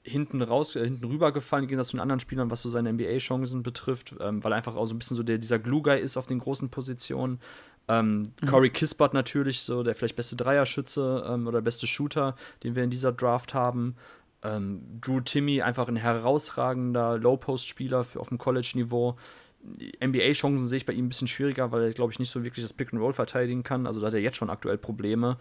hinten raus, äh, hinten rüber gefallen, im Gegensatz zu den anderen Spielern, was so seine NBA-Chancen betrifft, ähm, weil er einfach auch so ein bisschen so der, dieser Glue-Guy ist auf den großen Positionen. Ähm, mhm. Corey Kispert natürlich, so der vielleicht beste Dreierschütze ähm, oder beste Shooter, den wir in dieser Draft haben. Ähm, Drew Timmy, einfach ein herausragender Low-Post-Spieler auf dem College-Niveau. NBA-Chancen sehe ich bei ihm ein bisschen schwieriger, weil er, glaube ich, nicht so wirklich das Pick-and-Roll verteidigen kann. Also da hat er jetzt schon aktuell Probleme.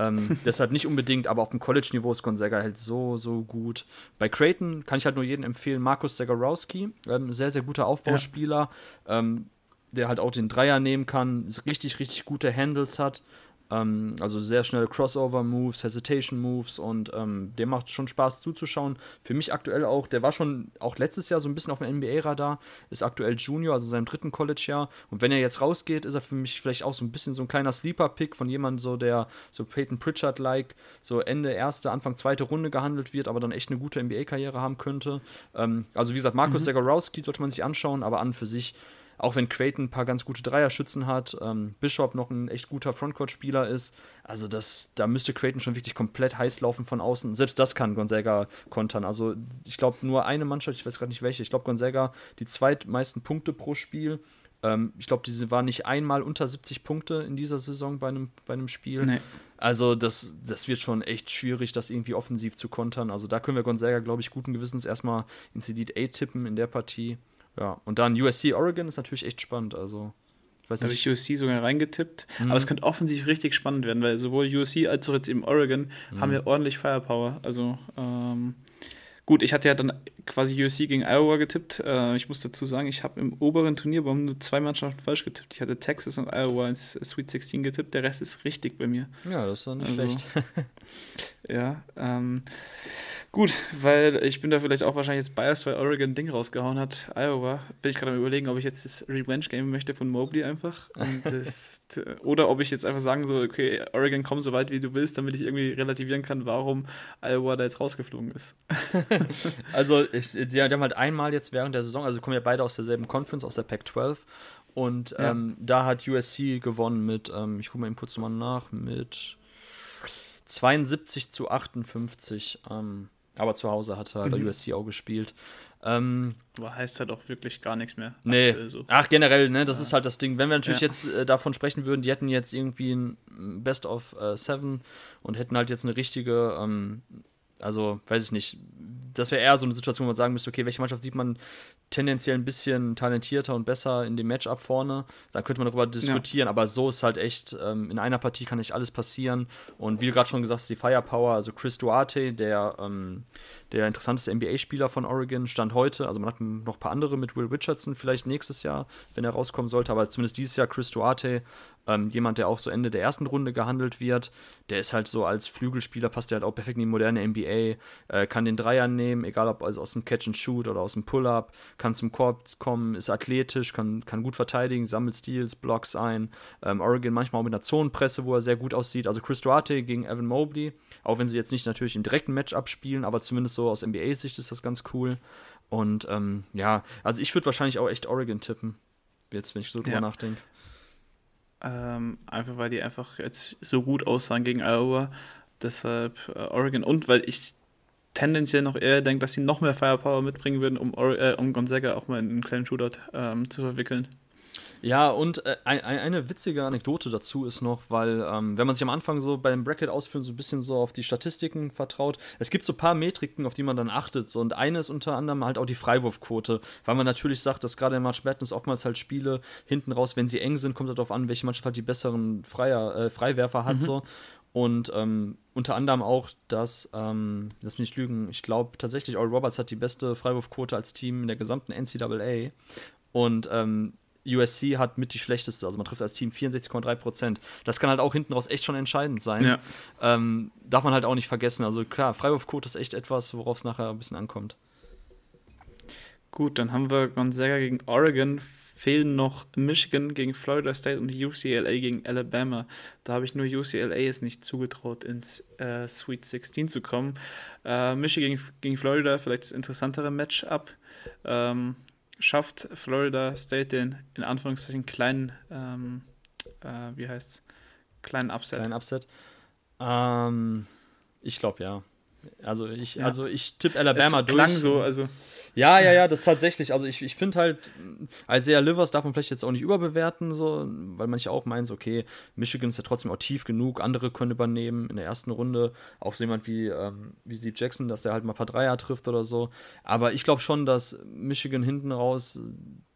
Ähm, deshalb nicht unbedingt, aber auf dem College-Niveau ist Gonzaga halt so, so gut. Bei Creighton kann ich halt nur jedem empfehlen, Markus Zagarowski, ähm, sehr, sehr guter Aufbauspieler, ja. ähm, der halt auch den Dreier nehmen kann, richtig, richtig gute Handles hat. Ähm, also sehr schnelle Crossover-Moves, Hesitation-Moves und ähm, dem macht schon Spaß zuzuschauen. Für mich aktuell auch, der war schon auch letztes Jahr so ein bisschen auf dem NBA-Radar, ist aktuell Junior, also seinem dritten College-Jahr. Und wenn er jetzt rausgeht, ist er für mich vielleicht auch so ein bisschen so ein kleiner Sleeper-Pick von jemandem, so der so Peyton Pritchard-like, so Ende erste, Anfang zweite Runde gehandelt wird, aber dann echt eine gute NBA-Karriere haben könnte. Ähm, also wie gesagt, Markus mhm. Zagorowski sollte man sich anschauen, aber an für sich auch wenn Creighton ein paar ganz gute Dreierschützen hat, ähm, Bishop noch ein echt guter Frontcourt-Spieler ist. Also das, da müsste Creighton schon wirklich komplett heiß laufen von außen. Selbst das kann Gonzaga kontern. Also ich glaube nur eine Mannschaft, ich weiß gerade nicht welche, ich glaube Gonzaga die zweitmeisten Punkte pro Spiel. Ähm, ich glaube, diese war nicht einmal unter 70 Punkte in dieser Saison bei einem, bei einem Spiel. Nee. Also das, das wird schon echt schwierig, das irgendwie offensiv zu kontern. Also da können wir Gonzaga, glaube ich, guten Gewissens erstmal ins Elite A tippen in der Partie. Ja, und dann USC Oregon ist natürlich echt spannend. Also, ich weiß nicht. Habe ich USC sogar reingetippt. Mhm. Aber es könnte offensiv richtig spannend werden, weil sowohl USC als auch jetzt eben Oregon mhm. haben ja ordentlich Firepower. Also, ähm, Gut, ich hatte ja dann quasi USC gegen Iowa getippt. Äh, ich muss dazu sagen, ich habe im oberen Turnierbaum nur zwei Mannschaften falsch getippt. Ich hatte Texas und Iowa ins Sweet 16 getippt. Der Rest ist richtig bei mir. Ja, das ist doch nicht also, schlecht. ja, ähm, Gut, weil ich bin da vielleicht auch wahrscheinlich jetzt biased, weil Oregon ein Ding rausgehauen hat. Iowa. Bin ich gerade am überlegen, ob ich jetzt das Revenge-Game möchte von Mobley einfach. Das, oder ob ich jetzt einfach sagen so, okay, Oregon, komm so weit wie du willst, damit ich irgendwie relativieren kann, warum Iowa da jetzt rausgeflogen ist. also, ich, die, die, haben halt einmal jetzt während der Saison, also kommen ja beide aus derselben Conference, aus der Pac-12. Und ja. ähm, da hat USC gewonnen mit, ähm, ich gucke mal eben kurz mal nach, mit 72 zu 58. Ähm, aber zu Hause hat er mhm. USC auch gespielt. Ähm, aber heißt halt auch wirklich gar nichts mehr. Nee. So. Ach, generell, ne, das ja. ist halt das Ding. Wenn wir natürlich ja. jetzt äh, davon sprechen würden, die hätten jetzt irgendwie ein Best of äh, Seven und hätten halt jetzt eine richtige, ähm, also, weiß ich nicht, das wäre eher so eine Situation, wo man sagen müsste, okay, welche Mannschaft sieht man tendenziell ein bisschen talentierter und besser in dem Matchup vorne, dann könnte man darüber diskutieren, ja. aber so ist halt echt, ähm, in einer Partie kann nicht alles passieren. Und wie du gerade schon gesagt hast, die Firepower, also Chris Duarte, der, ähm, der interessanteste NBA-Spieler von Oregon, stand heute, also man hat noch ein paar andere mit Will Richardson vielleicht nächstes Jahr, wenn er rauskommen sollte, aber zumindest dieses Jahr Chris Duarte, ähm, jemand, der auch so Ende der ersten Runde gehandelt wird, der ist halt so als Flügelspieler, passt der halt auch perfekt in die moderne NBA, äh, kann den Dreier nehmen, egal ob also aus dem Catch and Shoot oder aus dem Pull-Up, kann zum Korb kommen, ist athletisch, kann, kann gut verteidigen, sammelt Steals, Blocks ein. Ähm, Oregon manchmal auch mit einer Zonenpresse, wo er sehr gut aussieht. Also Chris Duarte gegen Evan Mobley, auch wenn sie jetzt nicht natürlich im direkten Match abspielen, aber zumindest so aus NBA-Sicht ist das ganz cool. Und ähm, ja, also ich würde wahrscheinlich auch echt Oregon tippen, jetzt, wenn ich so drüber ja. nachdenke. Ähm, einfach weil die einfach jetzt so gut aussahen gegen Iowa. Deshalb äh, Oregon und weil ich tendenziell noch eher denke, dass sie noch mehr Firepower mitbringen würden, um, äh, um Gonzaga auch mal in einen kleinen Shootout ähm, zu verwickeln. Ja, und äh, ein, eine witzige Anekdote dazu ist noch, weil, ähm, wenn man sich am Anfang so beim Bracket ausführen so ein bisschen so auf die Statistiken vertraut, es gibt so ein paar Metriken, auf die man dann achtet. So, und eine ist unter anderem halt auch die Freiwurfquote, weil man natürlich sagt, dass gerade in March Madness oftmals halt Spiele hinten raus, wenn sie eng sind, kommt es darauf an, welche Mannschaft halt die besseren Freier, äh, Freiwerfer hat. Mhm. So. Und ähm, unter anderem auch, dass, ähm, lass mich nicht lügen, ich glaube tatsächlich, Oral Roberts hat die beste Freiwurfquote als Team in der gesamten NCAA. Und ähm, USC hat mit die schlechteste, also man trifft als Team 64,3 Prozent. Das kann halt auch hinten raus echt schon entscheidend sein. Ja. Ähm, darf man halt auch nicht vergessen. Also klar, Freiwurfquote ist echt etwas, worauf es nachher ein bisschen ankommt. Gut, dann haben wir Gonzaga gegen Oregon fehlen noch Michigan gegen Florida State und UCLA gegen Alabama. Da habe ich nur UCLA es nicht zugetraut, ins äh, Sweet 16 zu kommen. Äh, Michigan gegen Florida, vielleicht das interessantere Matchup. Ähm, schafft Florida State den in Anführungszeichen kleinen, ähm, äh, wie heißt es, kleinen Upset? Kleinen Upset. Ähm, ich glaube ja. Also ich, ja. also ich tippe Alabama es durch. Klang so, also. Ja, ja, ja, das tatsächlich. Also ich, ich finde halt, Isaiah Livers darf man vielleicht jetzt auch nicht überbewerten, so, weil man ja auch meint, okay, Michigan ist ja trotzdem auch tief genug, andere können übernehmen in der ersten Runde. Auch so jemand wie, ähm, wie Steve Jackson, dass der halt mal ein paar Dreier trifft oder so. Aber ich glaube schon, dass Michigan hinten raus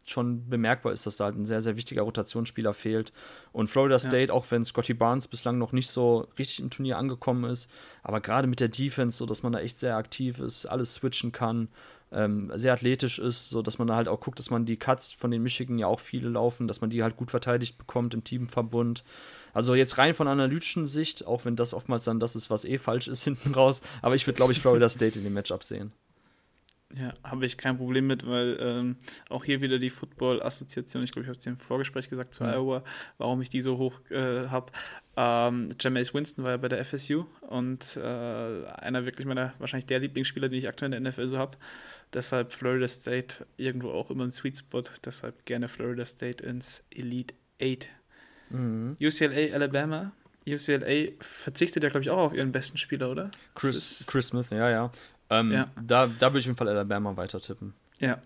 schon bemerkbar ist, dass da halt ein sehr, sehr wichtiger Rotationsspieler fehlt. Und Florida State, ja. auch wenn Scotty Barnes bislang noch nicht so richtig im Turnier angekommen ist, aber gerade mit der Defense, so dass man da echt sehr aktiv ist, alles switchen kann, ähm, sehr athletisch ist, so dass man da halt auch guckt, dass man die Cuts von den Michigan ja auch viele laufen, dass man die halt gut verteidigt bekommt im Teamverbund. Also jetzt rein von analytischen Sicht, auch wenn das oftmals dann das ist, was eh falsch ist hinten raus, aber ich würde, glaube ich, Florida State in dem Matchup sehen. Ja, habe ich kein Problem mit, weil ähm, auch hier wieder die Football-Assoziation, ich glaube, ich habe es im Vorgespräch gesagt zu ja. Iowa, warum ich die so hoch äh, habe. Ähm, Jameis Winston war ja bei der FSU und äh, einer wirklich meiner, wahrscheinlich der Lieblingsspieler, den ich aktuell in der NFL so habe. Deshalb Florida State irgendwo auch immer ein Sweet Spot, deshalb gerne Florida State ins Elite 8. Mhm. UCLA, Alabama. UCLA verzichtet ja, glaube ich, auch auf ihren besten Spieler, oder? Chris, Chris Smith, ja, ja. Ähm, ja. Da, da würde ich auf jeden Fall Alabama weiter tippen. Ja,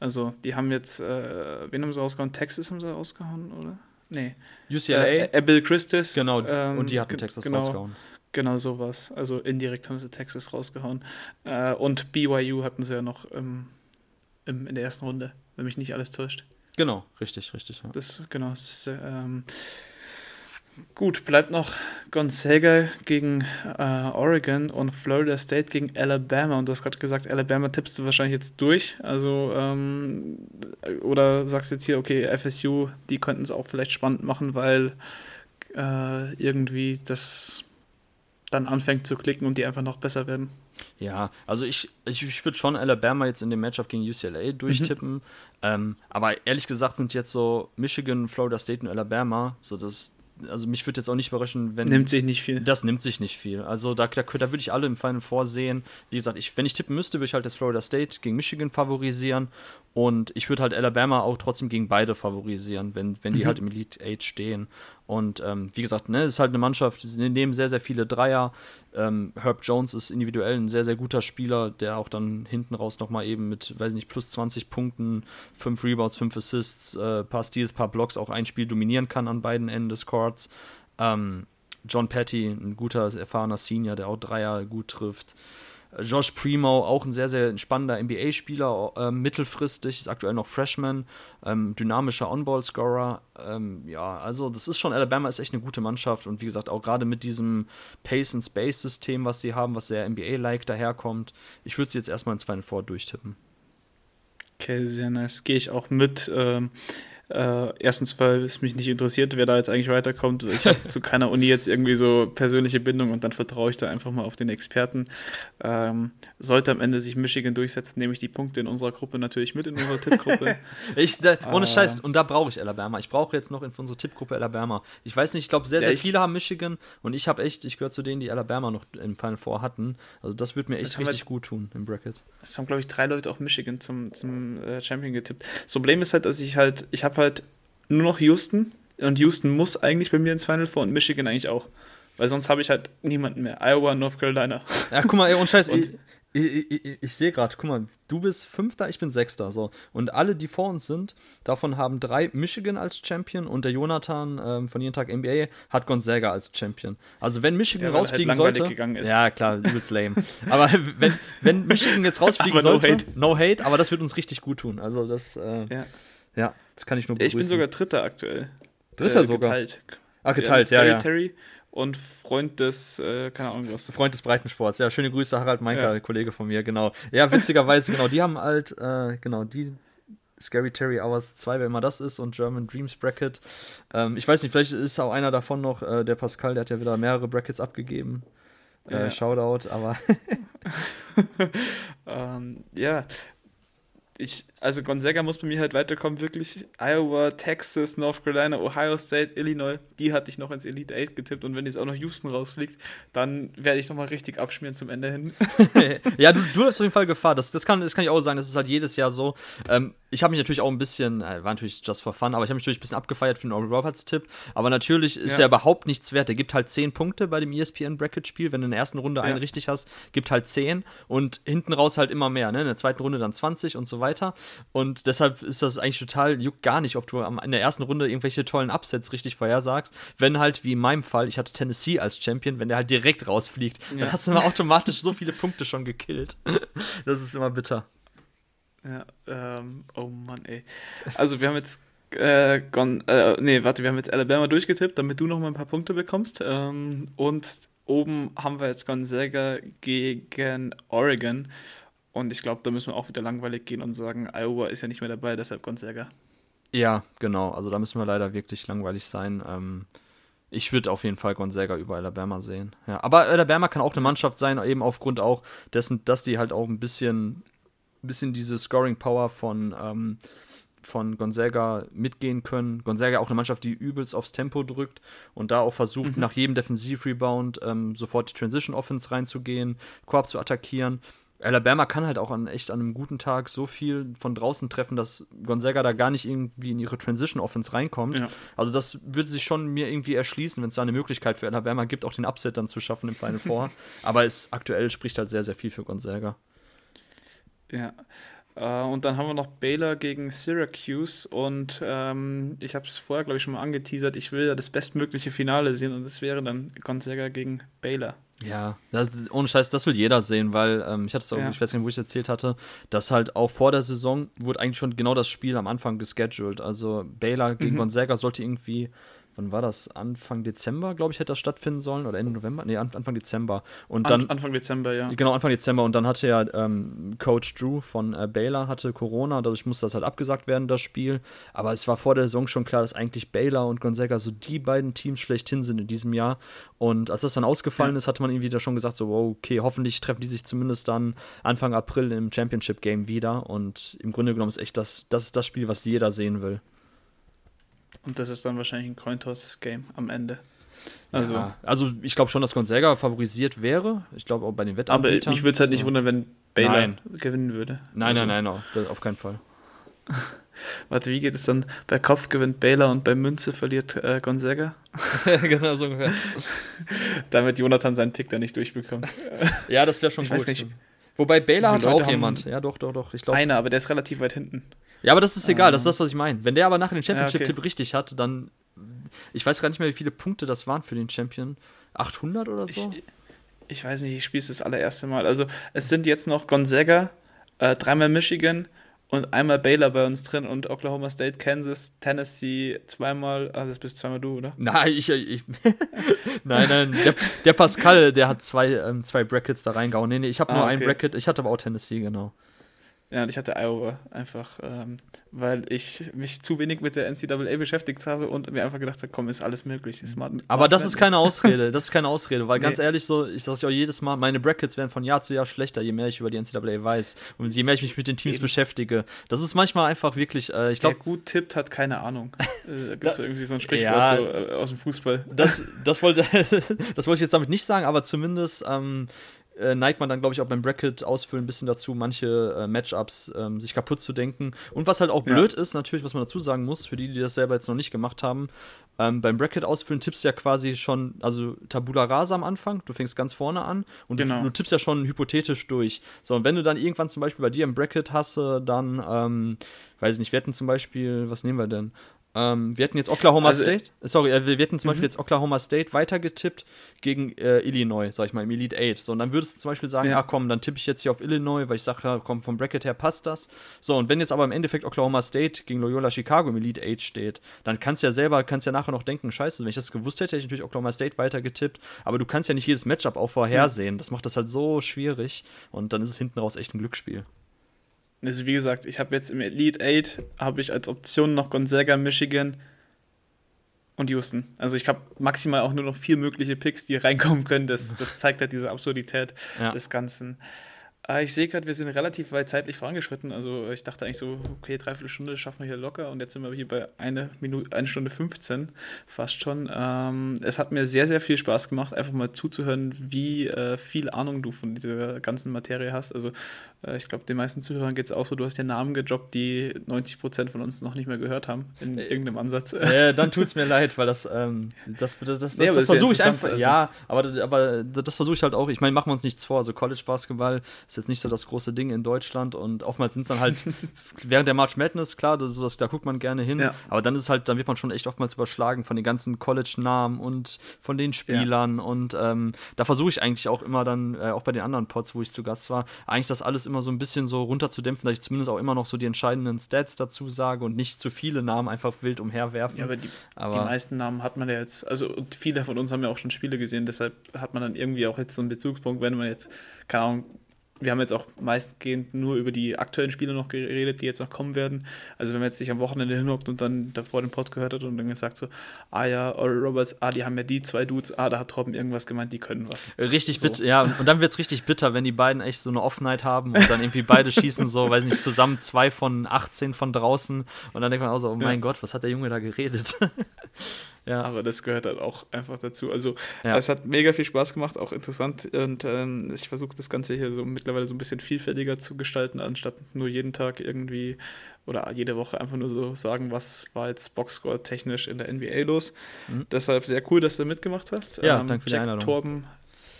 also die haben jetzt, äh, wen haben sie rausgehauen? Texas haben sie rausgehauen, oder? Nee. UCLA. Äh, äh, Bill Christis. Genau, ähm, und die hatten Texas genau, rausgehauen. Genau sowas. Also indirekt haben sie Texas rausgehauen. Äh, und BYU hatten sie ja noch im, im, in der ersten Runde, wenn mich nicht alles täuscht. Genau, richtig, richtig. Ja. Das, genau, das ist, ähm, Gut, bleibt noch Gonzaga gegen äh, Oregon und Florida State gegen Alabama. Und du hast gerade gesagt, Alabama tippst du wahrscheinlich jetzt durch. Also, ähm, oder sagst jetzt hier, okay, FSU, die könnten es auch vielleicht spannend machen, weil äh, irgendwie das dann anfängt zu klicken und die einfach noch besser werden. Ja, also ich, ich, ich würde schon Alabama jetzt in dem Matchup gegen UCLA durchtippen. Mhm. Ähm, aber ehrlich gesagt sind jetzt so Michigan, Florida State und Alabama so das also mich würde jetzt auch nicht überraschen, wenn. Nimmt sich nicht viel. Das nimmt sich nicht viel. Also da, da, da würde ich alle im Final vorsehen. Wie gesagt, ich, wenn ich tippen müsste, würde ich halt das Florida State gegen Michigan favorisieren. Und ich würde halt Alabama auch trotzdem gegen beide favorisieren, wenn, wenn die mhm. halt im Elite 8 stehen. Und ähm, wie gesagt, ne, es ist halt eine Mannschaft, sie nehmen sehr, sehr viele Dreier. Ähm, Herb Jones ist individuell ein sehr, sehr guter Spieler, der auch dann hinten raus nochmal eben mit, weiß nicht, plus 20 Punkten, 5 Rebounds, 5 Assists, äh, paar Steals, paar Blocks auch ein Spiel dominieren kann an beiden Enden des Courts. Ähm, John Petty, ein guter, erfahrener Senior, der auch Dreier gut trifft. Josh Primo, auch ein sehr, sehr spannender NBA-Spieler, äh, mittelfristig, ist aktuell noch Freshman, ähm, dynamischer On-Ball-Scorer. Ähm, ja, also das ist schon, Alabama ist echt eine gute Mannschaft und wie gesagt, auch gerade mit diesem Pace-and-Space-System, was sie haben, was sehr NBA-like daherkommt, ich würde sie jetzt erstmal ins Final Four durchtippen. Okay, sehr nice. Gehe ich auch mit. Ähm, äh, erstens, weil es mich nicht interessiert, wer da jetzt eigentlich weiterkommt. Ich habe zu keiner Uni jetzt irgendwie so persönliche Bindung und dann vertraue ich da einfach mal auf den Experten. Ähm, sollte am Ende sich Michigan durchsetzen, nehme ich die Punkte in unserer Gruppe natürlich mit in unserer Tippgruppe. ich, da, ohne äh, Scheiß, und da brauche ich Alabama. Ich brauche jetzt noch in unsere Tippgruppe Alabama. Ich weiß nicht, ich glaube, sehr, sehr ja, viele haben Michigan und ich habe echt, ich gehöre zu denen, die Alabama noch im Final Four hatten. Also das würde mir echt richtig wir, gut tun im Bracket. Es haben, glaube ich, drei Leute auch Michigan zum, zum äh, Champion getippt. Das Problem ist halt, dass ich halt, ich habe halt nur noch Houston und Houston muss eigentlich bei mir ins Final Four und Michigan eigentlich auch. Weil sonst habe ich halt niemanden mehr. Iowa, North Carolina. Ja, guck mal, ey, und Scheiß, und ich, ich, ich, ich sehe gerade, guck mal, du bist Fünfter, ich bin Sechster, so. Und alle, die vor uns sind, davon haben drei Michigan als Champion und der Jonathan ähm, von jeden Tag NBA hat Gonzaga als Champion. Also wenn Michigan ja, halt rausfliegen halt sollte, ja klar, übelst lame. aber wenn, wenn Michigan jetzt rausfliegen sollte, no hate. no hate, aber das wird uns richtig gut tun. Also das, äh, ja. Ja, das kann ich nur begrüßen. Ich bin sogar Dritter aktuell. Dritter äh, sogar? Geteilt. Ah, geteilt, ja, ja. Terry und Freund des, äh, keine Ahnung was. Freund des Breitensports, ja, schöne Grüße, Harald Meinker, ja. Kollege von mir, genau. Ja, witzigerweise, genau, die haben halt, äh, genau, die Scary Terry Hours 2, wer immer das ist, und German Dreams Bracket. Ähm, ich weiß nicht, vielleicht ist auch einer davon noch, äh, der Pascal, der hat ja wieder mehrere Brackets abgegeben. Äh, ja. Shoutout, aber. ähm, ja, ich, also Gonzaga muss bei mir halt weiterkommen, wirklich. Iowa, Texas, North Carolina, Ohio State, Illinois, die hatte ich noch ins Elite 8 getippt und wenn jetzt auch noch Houston rausfliegt, dann werde ich nochmal richtig abschmieren zum Ende hin. ja, du, du hast auf jeden Fall Gefahr. Das, das, kann, das kann ich auch sagen, das ist halt jedes Jahr so. Ähm, ich habe mich natürlich auch ein bisschen, äh, war natürlich just for fun, aber ich habe mich natürlich ein bisschen abgefeiert für den Oral Roberts Tipp. Aber natürlich ist ja. er überhaupt nichts wert. Er gibt halt 10 Punkte bei dem ESPN Bracket Spiel. Wenn du in der ersten Runde ja. einen richtig hast, gibt halt 10 und hinten raus halt immer mehr. Ne? In der zweiten Runde dann 20 und so weiter. Und deshalb ist das eigentlich total, juckt gar nicht, ob du in der ersten Runde irgendwelche tollen Upsets richtig vorhersagst. Wenn halt, wie in meinem Fall, ich hatte Tennessee als Champion, wenn der halt direkt rausfliegt, ja. dann hast du immer automatisch so viele Punkte schon gekillt. das ist immer bitter. Ja, ähm, oh Mann, ey. Also wir haben jetzt äh, Gon, äh, nee, warte, wir haben jetzt Alabama durchgetippt, damit du noch mal ein paar Punkte bekommst. Ähm, und oben haben wir jetzt Gonzaga gegen Oregon. Und ich glaube, da müssen wir auch wieder langweilig gehen und sagen, Iowa ist ja nicht mehr dabei, deshalb Gonzaga. Ja, genau. Also da müssen wir leider wirklich langweilig sein. Ähm, ich würde auf jeden Fall Gonzaga über Alabama sehen. Ja, aber Alabama kann auch eine Mannschaft sein, eben aufgrund auch dessen, dass die halt auch ein bisschen, bisschen diese Scoring Power von, ähm, von Gonzaga mitgehen können. Gonzaga auch eine Mannschaft, die übelst aufs Tempo drückt und da auch versucht, mhm. nach jedem Defensiv-Rebound ähm, sofort die Transition Offense reinzugehen, Korb zu attackieren. Alabama kann halt auch an echt an einem guten Tag so viel von draußen treffen, dass Gonzaga da gar nicht irgendwie in ihre Transition Offense reinkommt. Ja. Also das würde sich schon mir irgendwie erschließen, wenn es da eine Möglichkeit für Alabama gibt, auch den Upset dann zu schaffen im Final Four. Aber es aktuell spricht halt sehr, sehr viel für Gonzaga. Ja. Uh, und dann haben wir noch Baylor gegen Syracuse und ähm, ich habe es vorher, glaube ich, schon mal angeteasert. Ich will ja das bestmögliche Finale sehen und das wäre dann Gonzaga gegen Baylor. Ja, das, ohne Scheiß, das will jeder sehen, weil ähm, ich hatte es auch, ja. ich weiß nicht, wo ich es erzählt hatte, dass halt auch vor der Saison wurde eigentlich schon genau das Spiel am Anfang gescheduled. Also Baylor gegen mhm. Gonzaga sollte irgendwie wann war das? Anfang Dezember, glaube ich, hätte das stattfinden sollen oder Ende November? Nee, Anfang Dezember. Und dann, Anfang Dezember, ja. Genau, Anfang Dezember. Und dann hatte ja ähm, Coach Drew von äh, Baylor hatte Corona, dadurch musste das halt abgesagt werden, das Spiel. Aber es war vor der Saison schon klar, dass eigentlich Baylor und Gonzaga so die beiden Teams schlechthin sind in diesem Jahr. Und als das dann ausgefallen ja. ist, hatte man irgendwie da schon gesagt, so, wow, okay, hoffentlich treffen die sich zumindest dann Anfang April im Championship Game wieder. Und im Grunde genommen ist echt das, das ist das Spiel, was jeder sehen will. Und das ist dann wahrscheinlich ein Cointoss-Game am Ende. Also, ja, also ich glaube schon, dass Gonzaga favorisiert wäre. Ich glaube auch bei den Wettanbietern. Aber mich würde es halt nicht wundern, wenn Baylor nein. gewinnen würde. Nein, also. nein, nein, no, auf keinen Fall. Warte, wie geht es dann? Bei Kopf gewinnt Baylor und bei Münze verliert äh, Gonzaga? genau so ungefähr. Damit Jonathan seinen Pick da nicht durchbekommt. ja, das wäre schon ich gut. Weiß nicht, Wobei Baylor hat auch jemand. Ja, doch, doch, doch. Ich glaub, einer, aber der ist relativ weit hinten. Ja, aber das ist egal, das ist ähm. das, was ich meine. Wenn der aber nachher den Championship-Tipp ja, okay. richtig hat, dann. Ich weiß gar nicht mehr, wie viele Punkte das waren für den Champion. 800 oder so? Ich, ich weiß nicht, ich spiele es das allererste Mal. Also, es sind jetzt noch Gonzaga, äh, dreimal Michigan und einmal Baylor bei uns drin und Oklahoma State, Kansas, Tennessee, zweimal. Ah, das bist zweimal du, oder? Nein, ich. ich nein, nein. Der, der, Pascal, der hat zwei, ähm, zwei Brackets da reingehauen. Nee, nee, ich habe ah, nur okay. ein Bracket. Ich hatte aber auch Tennessee, genau. Ja, und ich hatte Iowa einfach, ähm, weil ich mich zu wenig mit der NCAA beschäftigt habe und mir einfach gedacht habe, komm, ist alles möglich. Ist smart, Aber das ist keine Ausrede, das ist keine Ausrede, weil nee. ganz ehrlich, so, ich sage auch jedes Mal, meine Brackets werden von Jahr zu Jahr schlechter, je mehr ich über die NCAA weiß und je mehr ich mich mit den Teams Eben. beschäftige. Das ist manchmal einfach wirklich, äh, ich glaube. Wer gut tippt, hat keine Ahnung. äh, Gibt es irgendwie so ein Sprichwort ja, so, äh, aus dem Fußball. Das, das, wollte, das wollte ich jetzt damit nicht sagen, aber zumindest. Ähm, äh, neigt man dann, glaube ich, auch beim Bracket ausfüllen ein bisschen dazu, manche äh, Matchups ähm, sich kaputt zu denken. Und was halt auch ja. blöd ist, natürlich, was man dazu sagen muss, für die, die das selber jetzt noch nicht gemacht haben, ähm, beim Bracket ausfüllen tippst du ja quasi schon, also Tabula Rasa am Anfang, du fängst ganz vorne an und genau. du, du, tippst ja schon hypothetisch durch. So, und wenn du dann irgendwann zum Beispiel bei dir im Bracket hast, dann, ähm, weiß ich nicht, wir hätten zum Beispiel, was nehmen wir denn? Ähm, wir hätten jetzt Oklahoma also, State, sorry, äh, wir hätten zum Beispiel mhm. jetzt Oklahoma State weitergetippt gegen äh, Illinois, sag ich mal, im Elite 8. So, und dann würdest du zum Beispiel sagen, ja, ah, komm, dann tippe ich jetzt hier auf Illinois, weil ich sage, ja, komm, vom Bracket her passt das. So, und wenn jetzt aber im Endeffekt Oklahoma State gegen Loyola Chicago im Elite 8 steht, dann kannst du ja selber, kannst ja nachher noch denken, scheiße, wenn ich das gewusst hätte, hätte ich natürlich Oklahoma State weitergetippt, aber du kannst ja nicht jedes Matchup auch vorhersehen. Ja. Das macht das halt so schwierig und dann ist es hinten raus echt ein Glücksspiel. Also wie gesagt, ich habe jetzt im Elite 8 habe ich als Option noch Gonzaga, Michigan, und Houston. Also ich habe maximal auch nur noch vier mögliche Picks, die reinkommen können. Das, das zeigt halt diese Absurdität ja. des Ganzen. Ah, ich sehe gerade, wir sind relativ weit zeitlich vorangeschritten. Also ich dachte eigentlich so, okay, dreiviertel Stunde schaffen wir hier locker und jetzt sind wir hier bei eine Minute, eine Stunde 15 fast schon. Ähm, es hat mir sehr, sehr viel Spaß gemacht, einfach mal zuzuhören, wie äh, viel Ahnung du von dieser ganzen Materie hast. Also äh, ich glaube, den meisten Zuhörern geht es auch so, du hast ja Namen gedroppt, die 90 Prozent von uns noch nicht mehr gehört haben, in äh, irgendeinem Ansatz. Äh, dann tut es mir leid, weil das, ähm, das, das, das, nee, das, das versuche ich einfach, also. ja, aber, aber das versuche ich halt auch, ich meine, machen wir uns nichts vor, also College-Basketball ist jetzt nicht so das große Ding in Deutschland und oftmals sind es dann halt während der March Madness, klar, das ist da guckt man gerne hin, ja. aber dann ist halt, dann wird man schon echt oftmals überschlagen von den ganzen College-Namen und von den Spielern ja. und ähm, da versuche ich eigentlich auch immer dann, äh, auch bei den anderen Pods, wo ich zu Gast war, eigentlich das alles immer so ein bisschen so runterzudämpfen, dass ich zumindest auch immer noch so die entscheidenden Stats dazu sage und nicht zu viele Namen einfach wild umherwerfen. Ja, aber die, aber die meisten Namen hat man ja jetzt, also viele von uns haben ja auch schon Spiele gesehen, deshalb hat man dann irgendwie auch jetzt so einen Bezugspunkt, wenn man jetzt, keine Ahnung, wir haben jetzt auch meistgehend nur über die aktuellen Spiele noch geredet, die jetzt noch kommen werden. Also wenn man jetzt sich am Wochenende hinhockt und dann davor den Pod gehört hat und dann gesagt so, ah ja, Oral Roberts, ah, die haben ja die zwei Dudes, ah, da hat Robin irgendwas gemeint, die können was. Richtig so. bitter, ja, und dann wird es richtig bitter, wenn die beiden echt so eine Off-Night haben und dann irgendwie beide schießen so, weiß nicht, zusammen zwei von 18 von draußen und dann denkt man auch so, oh mein ja. Gott, was hat der Junge da geredet? Ja. Aber das gehört halt auch einfach dazu. Also ja. es hat mega viel Spaß gemacht, auch interessant. Und ähm, ich versuche das Ganze hier so mittlerweile so ein bisschen vielfältiger zu gestalten, anstatt nur jeden Tag irgendwie oder jede Woche einfach nur so sagen, was war jetzt Boxscore technisch in der NBA los. Mhm. Deshalb sehr cool, dass du mitgemacht hast. Ja, ähm, danke für die Einladung. Torben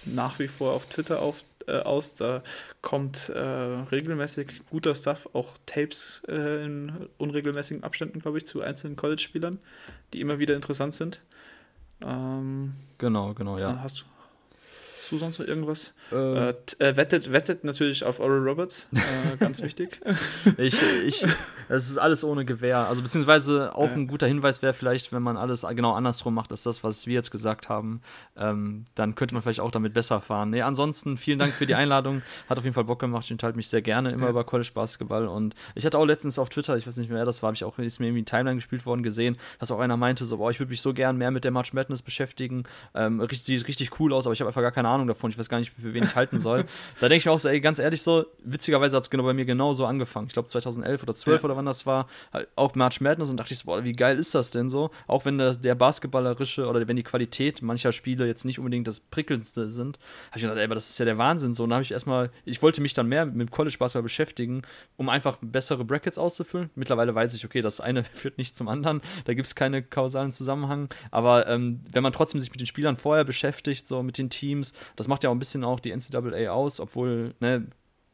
nach wie vor auf Twitter auf, äh, aus. Da kommt äh, regelmäßig guter Stuff, auch Tapes äh, in unregelmäßigen Abständen, glaube ich, zu einzelnen College-Spielern, die immer wieder interessant sind. Ähm, genau, genau, ja. Hast du, du sonst noch irgendwas? Äh, äh, wettet, wettet natürlich auf Oral Roberts, äh, ganz wichtig. ich, ich, es ist alles ohne Gewehr. Also beziehungsweise auch ein guter Hinweis wäre vielleicht, wenn man alles genau andersrum macht, als das, was wir jetzt gesagt haben, ähm, dann könnte man vielleicht auch damit besser fahren. Nee, ansonsten vielen Dank für die Einladung. Hat auf jeden Fall Bock gemacht. Ich unterhalte mich sehr gerne immer ja. über College Basketball und ich hatte auch letztens auf Twitter, ich weiß nicht mehr, das war, habe ich auch, ist mir irgendwie in Timeline gespielt worden gesehen, dass auch einer meinte, so, boah, ich würde mich so gern mehr mit der March Madness beschäftigen. Ähm, sieht richtig cool aus, aber ich habe einfach gar keine Ahnung davon. Ich weiß gar nicht, für wen ich halten soll. da denke ich mir auch so, ey, ganz ehrlich so, witzigerweise hat es genau bei mir genauso angefangen. Ich glaube 2011 oder 12 ja. oder wann das war, halt auch March Madness und dachte ich so, boah, wie geil ist das denn so? Auch wenn das, der basketballerische oder wenn die Qualität mancher Spiele jetzt nicht unbedingt das prickelndste sind, habe ich gedacht, ey, aber das ist ja der Wahnsinn so. Und dann habe ich erstmal, ich wollte mich dann mehr mit College Basketball beschäftigen, um einfach bessere Brackets auszufüllen. Mittlerweile weiß ich, okay, das eine führt nicht zum anderen, da gibt es keine kausalen Zusammenhang. Aber ähm, wenn man trotzdem sich mit den Spielern vorher beschäftigt, so mit den Teams, das macht ja auch ein bisschen auch die NCAA aus, obwohl, ne,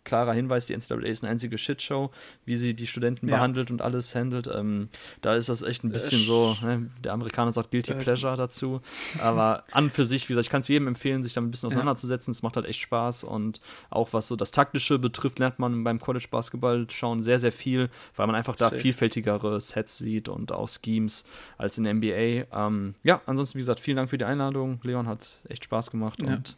klarer Hinweis, die NCAA ist eine einzige Shitshow, wie sie die Studenten ja. behandelt und alles handelt. Ähm, da ist das echt ein bisschen äh, so, ne, der Amerikaner sagt Guilty äh, Pleasure dazu. Aber an für sich, wie gesagt, ich kann es jedem empfehlen, sich damit ein bisschen auseinanderzusetzen. Es macht halt echt Spaß und auch was so das Taktische betrifft, lernt man beim College Basketball schauen sehr, sehr viel, weil man einfach da Safe. vielfältigere Sets sieht und auch Schemes als in der NBA. Ähm, ja, ansonsten, wie gesagt, vielen Dank für die Einladung. Leon hat echt Spaß gemacht ja. und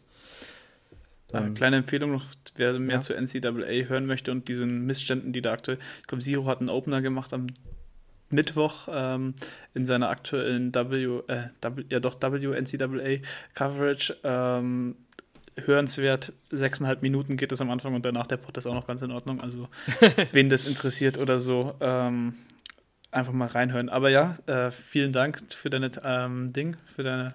ähm, kleine Empfehlung noch, wer mehr ja. zu NCAA hören möchte und diesen Missständen, die da aktuell, ich glaube, Zero hat einen Opener gemacht am Mittwoch ähm, in seiner aktuellen W, äh, w ja doch WNCAA Coverage. Ähm, hörenswert, sechseinhalb Minuten geht es am Anfang und danach der Pod ist auch noch ganz in Ordnung. Also, wen das interessiert oder so, ähm, einfach mal reinhören. Aber ja, äh, vielen Dank für deine ähm, Ding, für deine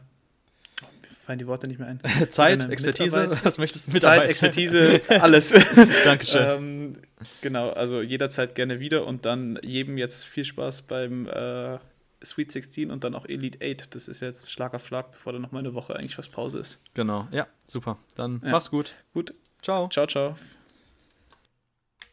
fallen die Worte nicht mehr ein. Zeit, Expertise, was möchtest du Zeit, Expertise, alles. Dankeschön. ähm, genau, also jederzeit gerne wieder und dann jedem jetzt viel Spaß beim äh, Sweet 16 und dann auch Elite 8. Das ist jetzt Schlag auf Schlag, bevor dann noch mal eine Woche eigentlich was Pause ist. Genau, ja, super. Dann ja. mach's gut. Gut. Ciao. Ciao, ciao.